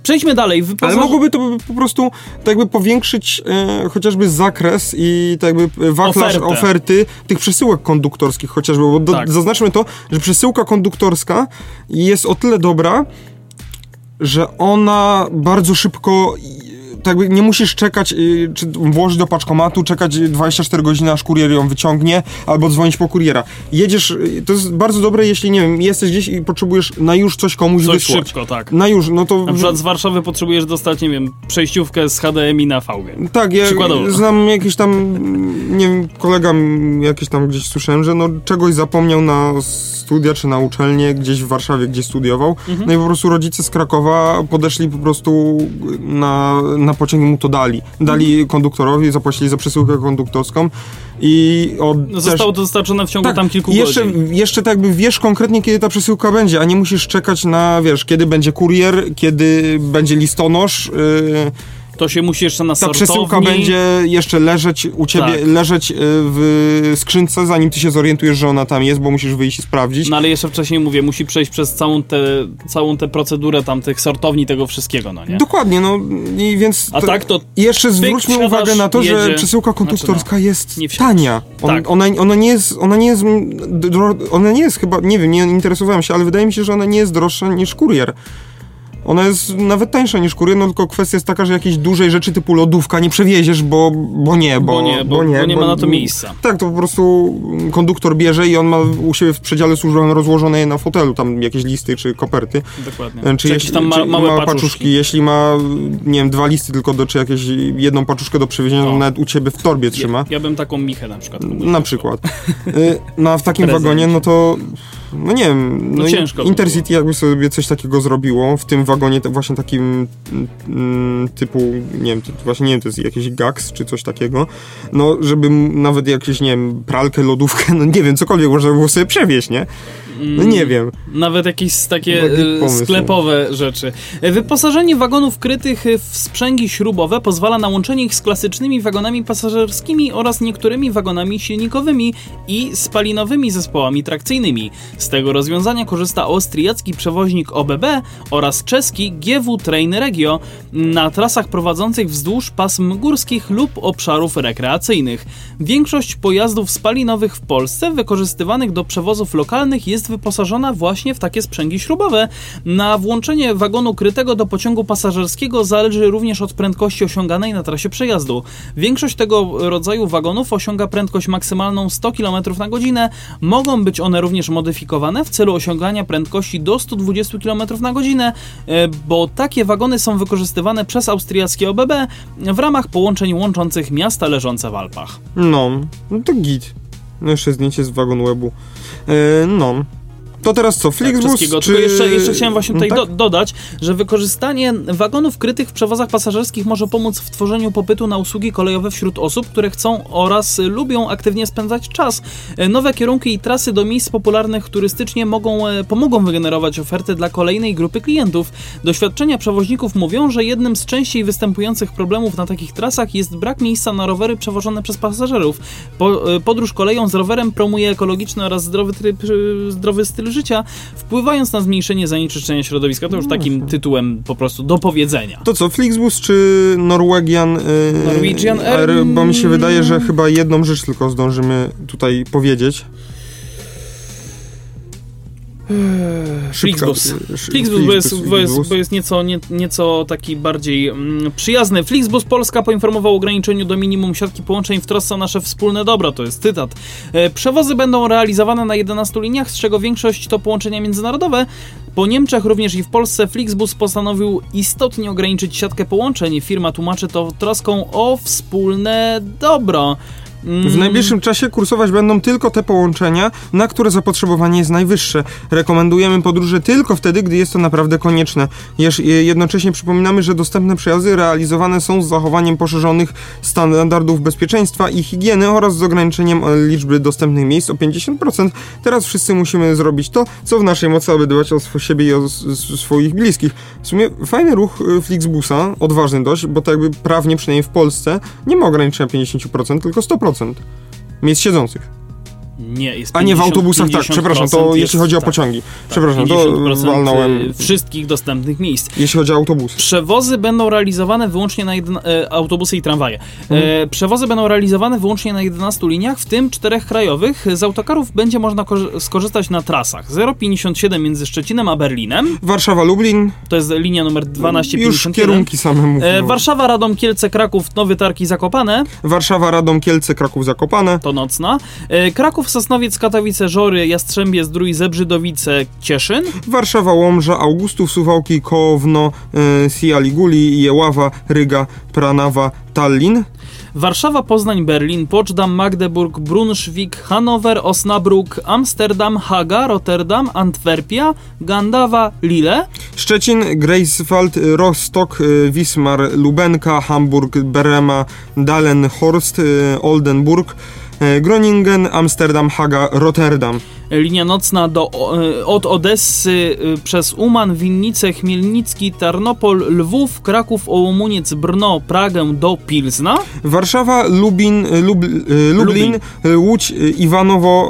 przejdźmy dalej. Ale mogłoby to po prostu tak jakby powiększyć e, chociażby zakres i tak jakby wachlarz Ofertę. oferty tych przesyłek konduktorskich chociażby, bo do, Tak. zaznaczmy to, że przesyłka konduktorska jest o tyle dobra, że ona bardzo szybko tak nie musisz czekać, y, czy włożyć do paczkomatu, czekać 24 godziny, aż kurier ją wyciągnie, albo dzwonić po kuriera. Jedziesz, y, to jest bardzo dobre, jeśli, nie wiem, jesteś gdzieś i potrzebujesz na już coś komuś Coś wysłać. szybko, tak. Na już, no to... Na przykład z Warszawy potrzebujesz dostać, nie wiem, przejściówkę z HDMI na VG. Tak, ja Przykładowo. znam jakiś tam, nie wiem, kolega jakiś tam gdzieś słyszałem, że no czegoś zapomniał na studia czy na uczelnię gdzieś w Warszawie, gdzie studiował. Mhm. No i po prostu rodzice z Krakowa podeszli po prostu na, na pociąg mu to dali. Dali Mhm. konduktorowi, zapłacili za przesyłkę konduktorską i od No, Zostało to dostarczone w ciągu tam kilku jeszcze, godzin. Jeszcze tak jakby wiesz konkretnie, kiedy ta przesyłka będzie, a nie musisz czekać na, wiesz, kiedy będzie kurier, kiedy będzie listonosz, yy, To się musi jeszcze na ta sortowni... przesyłka będzie jeszcze leżeć u ciebie, Tak. leżeć y, w skrzynce, zanim ty się zorientujesz, że ona tam jest, bo musisz wyjść i sprawdzić. No ale jeszcze wcześniej mówię, musi przejść przez całą tę całą tę procedurę tam tych sortowni, tego wszystkiego, no nie? Dokładnie, no i więc... A tak to jeszcze zwróćmy uwagę na to, że jedzie. przesyłka konduktorska Znaczy, jest nie wsiadasz. tania. On, Tak. ona, ona nie jest, ona nie jest, ona nie jest chyba, nie wiem, nie interesowałem się, ale wydaje mi się, że ona nie jest droższa niż kurier. Ona jest nawet tańsza niż kurier, no tylko kwestia jest taka, że jakiejś dużej rzeczy typu lodówka nie przewieziesz, bo, bo nie, bo, Bo nie, bo- bo nie ma na to miejsca. Tak, to po prostu konduktor bierze i on ma u siebie w przedziale służbowym rozłożone na fotelu, tam jakieś listy czy koperty. Dokładnie. Czy, Czy, jakieś jeśli, tam ma, czy małe paczuszki. Jeśli ma, nie wiem, dwa listy tylko do, czy jakieś jedną paczuszkę do przewiezienia, to O. nawet u ciebie w torbie trzyma. Ja, ja bym taką michę na przykład. Na przykład. Y, No a w takim wagonie, no to, no nie wiem, no, No ciężko Intercity jakby sobie coś takiego zrobiło, w tym wagonie właśnie takim mm, typu, nie wiem, to, właśnie nie wiem, to jest jakiś GAX czy coś takiego, no żeby nawet jakieś, nie wiem, pralkę, lodówkę, no nie wiem, cokolwiek można było sobie przewieźć, nie? No nie wiem. Nawet jakieś takie Taki pomysł. sklepowe rzeczy. E, Wyposażenie wagonów krytych e, w sprzęgi śrubowe pozwala na łączenie ich z klasycznymi wagonami pasażerskimi oraz niektórymi wagonami silnikowymi i spalinowymi zespołami trakcyjnymi. Z tego rozwiązania korzysta austriacki przewoźnik OBB oraz czeski GW Train Regio na trasach prowadzących wzdłuż pasm górskich lub obszarów rekreacyjnych. Większość pojazdów spalinowych w Polsce wykorzystywanych do przewozów lokalnych jest wyposażona właśnie w takie sprzęgi śrubowe. Na włączenie wagonu krytego do pociągu pasażerskiego zależy również od prędkości osiąganej na trasie przejazdu. Większość tego rodzaju wagonów osiąga prędkość maksymalną 100 km na godzinę. Mogą być one również modyfikowane w celu osiągania prędkości do 120 km na godzinę, e, bo takie wagony są wykorzystywane przez austriackie OBB w ramach połączeń łączących miasta leżące w Alpach. No, no to git. No jeszcze zdjęcie z wagon webu. E, no. To teraz co, Flixbus Czeskiego. czy... Tylko jeszcze, jeszcze chciałem właśnie tutaj Tak? do, dodać, że wykorzystanie wagonów krytych w przewozach pasażerskich może pomóc w tworzeniu popytu na usługi kolejowe wśród osób, które chcą oraz lubią aktywnie spędzać czas. E, Nowe kierunki i trasy do miejsc popularnych turystycznie mogą, e, pomogą wygenerować oferty dla kolejnej grupy klientów. Doświadczenia przewoźników mówią, że jednym z częściej występujących problemów na takich trasach jest brak miejsca na rowery przewożone przez pasażerów. Po, e, podróż koleją z rowerem promuje ekologiczny oraz zdrowy, tryb, zdrowy styl życia, wpływając na zmniejszenie zanieczyszczenia środowiska. To już takim tytułem po prostu do powiedzenia. To co, Flixbus czy Norwegian, y, Norwegian Air? Bo mi się wydaje, że chyba jedną rzecz tylko zdążymy tutaj powiedzieć. Flixbus. Flixbus, bo jest, bo jest, bo jest nieco, nie, nieco taki bardziej mm, przyjazny. Flixbus Polska poinformował o ograniczeniu do minimum siatki połączeń w trosce o nasze wspólne dobro. To jest cytat. E, Przewozy będą realizowane na 11 liniach, z czego większość to połączenia międzynarodowe. Po Niemczech, również i w Polsce, Flixbus postanowił istotnie ograniczyć siatkę połączeń. Firma tłumaczy to troską o wspólne dobro. Mm, W najbliższym czasie kursować będą tylko te połączenia, na które zapotrzebowanie jest najwyższe. Rekomendujemy podróże tylko wtedy, gdy jest to naprawdę konieczne. Jednocześnie przypominamy, że dostępne przejazdy realizowane są z zachowaniem poszerzonych standardów bezpieczeństwa i higieny oraz z ograniczeniem e, liczby dostępnych miejsc o 50%. Teraz wszyscy musimy zrobić to, co w naszej mocy, aby dbać o siebie i o swoich bliskich. W sumie fajny ruch e, Flixbusa, odważny dość, bo to jakby prawnie, przynajmniej w Polsce, nie ma ograniczenia 50%, tylko 100% miejsc siedzących. Nie, jest A nie w 50, autobusach, tak, przepraszam, to 50% jeśli chodzi o tak, pociągi. tak, przepraszam, to 50% walnąłem. wszystkich dostępnych miejsc. Jeśli chodzi o autobusy. Przewozy będą realizowane wyłącznie na e, autobusy i tramwaje. Mhm. E, przewozy będą realizowane wyłącznie na 11 liniach, w tym czterech krajowych. Z autokarów będzie można ko- skorzystać na trasach 057 między Szczecinem a Berlinem. Warszawa, Lublin. To jest linia numer Już 1251. kierunki same mówią. E, Warszawa, Radom, Kielce, Kraków, Nowy Targ i Zakopane Warszawa, Radom, Kielce, Kraków, Zakopane. to nocna. E, Kraków, Sosnowiec, Katowice, Żory, Jastrzębie, Zdrój, Zebrzydowice, Cieszyn. Warszawa, Łomża, Augustów, Suwałki, Kołowno, e, Sia Liguli, Jeława, Ryga, Pranawa, Tallin. Warszawa, Poznań, Berlin, Poczdam, Magdeburg, Brunszwik, Hanower, Osnabrück, Amsterdam, Haga, Rotterdam, Antwerpia, Gandawa, Lille. Szczecin, Greifswald, Rostock, e, Wismar, Lubenka, Hamburg, Berema, Dalen, Horst, e, Oldenburg, e, Groningen, Amsterdam, Haga, Rotterdam. Linia nocna do, e, od Odessy e, przez Uman, Winnicę, Chmielnicki, Tarnopol, Lwów, Kraków, Ołomuniec, Brno, Pragę do Pilzna. Warszawa, Lubin, e, Lub, e, Lublin, Lublin. e, Łódź, e, Iwanowo,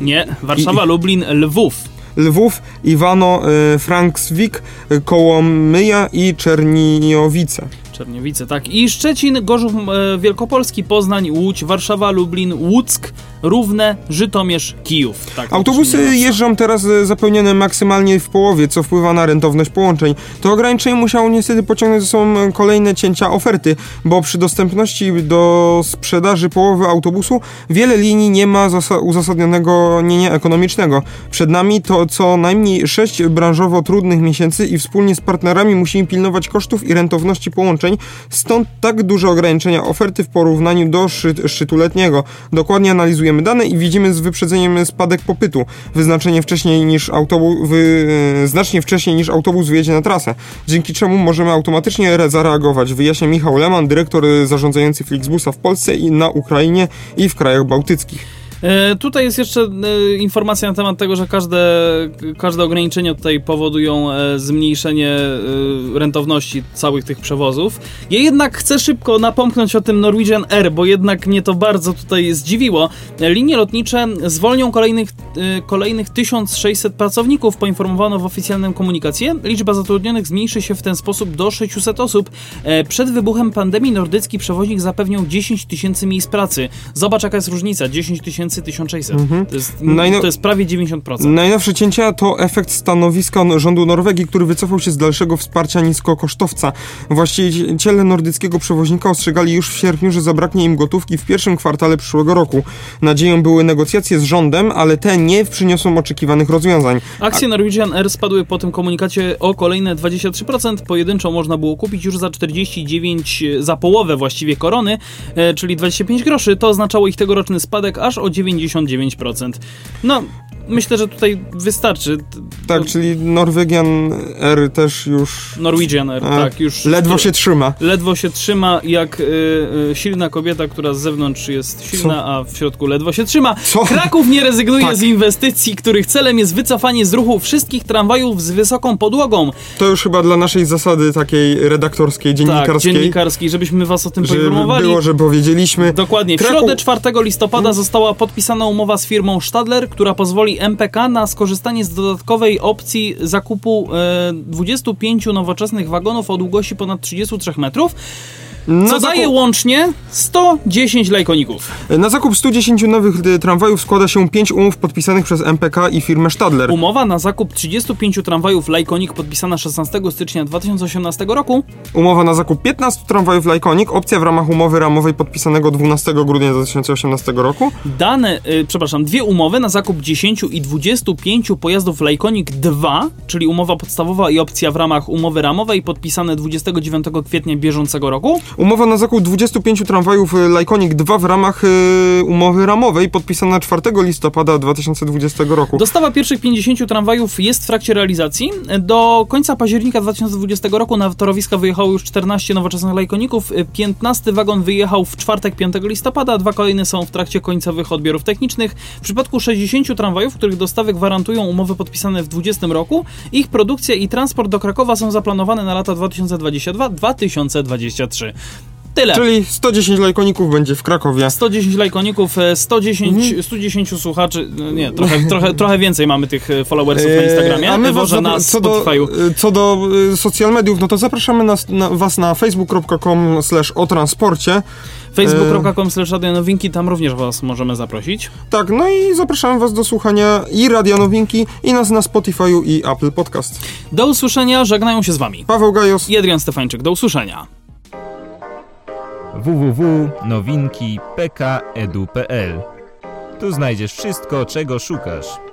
e, Nie, Warszawa, Lublin, Lwów. Lwów, Iwano, e, Frankswik, e, Kołomyja i Czerniowice. Czerniowice, tak. I Szczecin, Gorzów e, Wielkopolski, Poznań, Łódź, Warszawa, Lublin, Łuck, Równe, Żytomierz, Kijów. Tak, Autobusy jeżdżą teraz e, zapełnione maksymalnie w połowie, co wpływa na rentowność połączeń. To ograniczenie musiało niestety pociągnąć ze sobą kolejne cięcia oferty, bo przy dostępności do sprzedaży połowy autobusu wiele linii nie ma zasa- uzasadnionego nienia ekonomicznego. Przed nami to co najmniej sześć branżowo trudnych miesięcy i wspólnie z partnerami musimy pilnować kosztów i rentowności połączeń, stąd tak duże ograniczenia oferty w porównaniu do szczyt, szczytu letniego. Dokładnie analizujemy dane i widzimy z wyprzedzeniem spadek popytu. Wyznaczenie wcześniej niż autobus, wy, e, znacznie wcześniej niż autobus wyjedzie na trasę, dzięki czemu możemy automatycznie re- zareagować, wyjaśnia Michał Leman, dyrektor zarządzający Flixbusa w Polsce i na Ukrainie i w krajach bałtyckich. E, tutaj jest jeszcze e, informacja na temat tego, że każde, każde ograniczenia tutaj powodują e, zmniejszenie rentowności całych tych przewozów. Ja jednak chcę szybko napomknąć o tym Norwegian Air, bo jednak mnie to bardzo tutaj zdziwiło. Linie lotnicze zwolnią kolejnych, kolejnych 1600 pracowników, poinformowano w oficjalnym komunikacie. Liczba zatrudnionych zmniejszy się w ten sposób do 600 osób. Przed wybuchem pandemii nordycki przewoźnik zapewniał 10 tysięcy miejsc pracy. Zobacz jaka jest różnica, 10 tysięcy, 1600. To, jest, Najno- to jest prawie 90%. Najnowsze cięcia to efekt stanowiska rządu Norwegii, który wycofał się z dalszego wsparcia niskokosztowca. Właściciele nordyckiego przewoźnika ostrzegali już w sierpniu, że zabraknie im gotówki w pierwszym kwartale przyszłego roku. Nadzieją były negocjacje z rządem, ale te nie przyniosą oczekiwanych rozwiązań. Akcje Norwegian Air spadły po tym komunikacie o kolejne 23%. Pojedynczo można było kupić już za 49, za połowę właściwie korony, e, czyli 25 groszy. To oznaczało ich tegoroczny spadek aż o 99%. No, myślę, że tutaj wystarczy. Tak, to- czyli Norwegian Air też już Norwegian Air, e, tak, już... ledwo się trzyma. Ledwo się trzyma jak y, y, silna kobieta, która z zewnątrz jest silna, a w środku ledwo się trzyma. Co? Kraków nie rezygnuje Tak. z inwestycji, których celem jest wycofanie z ruchu wszystkich tramwajów z wysoką podłogą. To już chyba dla naszej zasady takiej redaktorskiej, Tak, dziennikarskiej, dziennikarskiej, żebyśmy was o tym żeby poinformowali. było, że powiedzieliśmy. Dokładnie. W Kraków- środę 4 listopada została podpisana umowa z firmą Stadler, która pozwoli MPK na skorzystanie z dodatkowej opcji zakupu e, 25 nowoczesnych wagonów o długości ponad 33 metrów, Na co daje zakup- łącznie 110 lajkoników. Na zakup 110 nowych y, tramwajów składa się 5 umów podpisanych przez MPK i firmę Stadler. Umowa na zakup 35 tramwajów Lajkonik podpisana 16 stycznia 2018 roku. Umowa na zakup 15 tramwajów Lajkonik, opcja w ramach umowy ramowej podpisanego 12 grudnia 2018 roku. Dane, y, przepraszam, dwie umowy na zakup 10 i 25 pojazdów Lajkonik 2, czyli umowa podstawowa i opcja w ramach umowy ramowej podpisane 29 kwietnia bieżącego roku. Umowa na zakup 25 tramwajów y, Lajkonik 2 w ramach y, umowy ramowej podpisana 4 listopada 2020 roku. Dostawa pierwszych 50 tramwajów jest w trakcie realizacji. Do końca października 2020 roku na torowiska wyjechało już 14 nowoczesnych lajkoników. 15 wagon wyjechał w czwartek 5 listopada, dwa kolejne są w trakcie końcowych odbiorów technicznych. W przypadku 60 tramwajów, których dostawy gwarantują umowy podpisane w 2020 roku, ich produkcja i transport do Krakowa są zaplanowane na lata 2022-2023. Tyle. Czyli 110 lajkoników będzie w Krakowie. 110 lajkoników, e, 110, Mhm. 110 słuchaczy, no nie, trochę, trochę, trochę więcej mamy tych e, followersów na Instagramie, Eee, a my was zapra- na co do, Spotify'u. co do social mediów, no to zapraszamy nas, na, was na facebook.com slash o transporcie. Facebook.com slash Radio nowinki, tam również was możemy zaprosić. Tak, no i zapraszamy was do słuchania i Radia Nowinki, i nas na Spotify'u i Apple Podcast. Do usłyszenia, żegnają się z wami. Paweł Gajos. I Adrian Stefańczyk, do usłyszenia. www.nowinki.pk.edu.pl Tu znajdziesz wszystko, czego szukasz.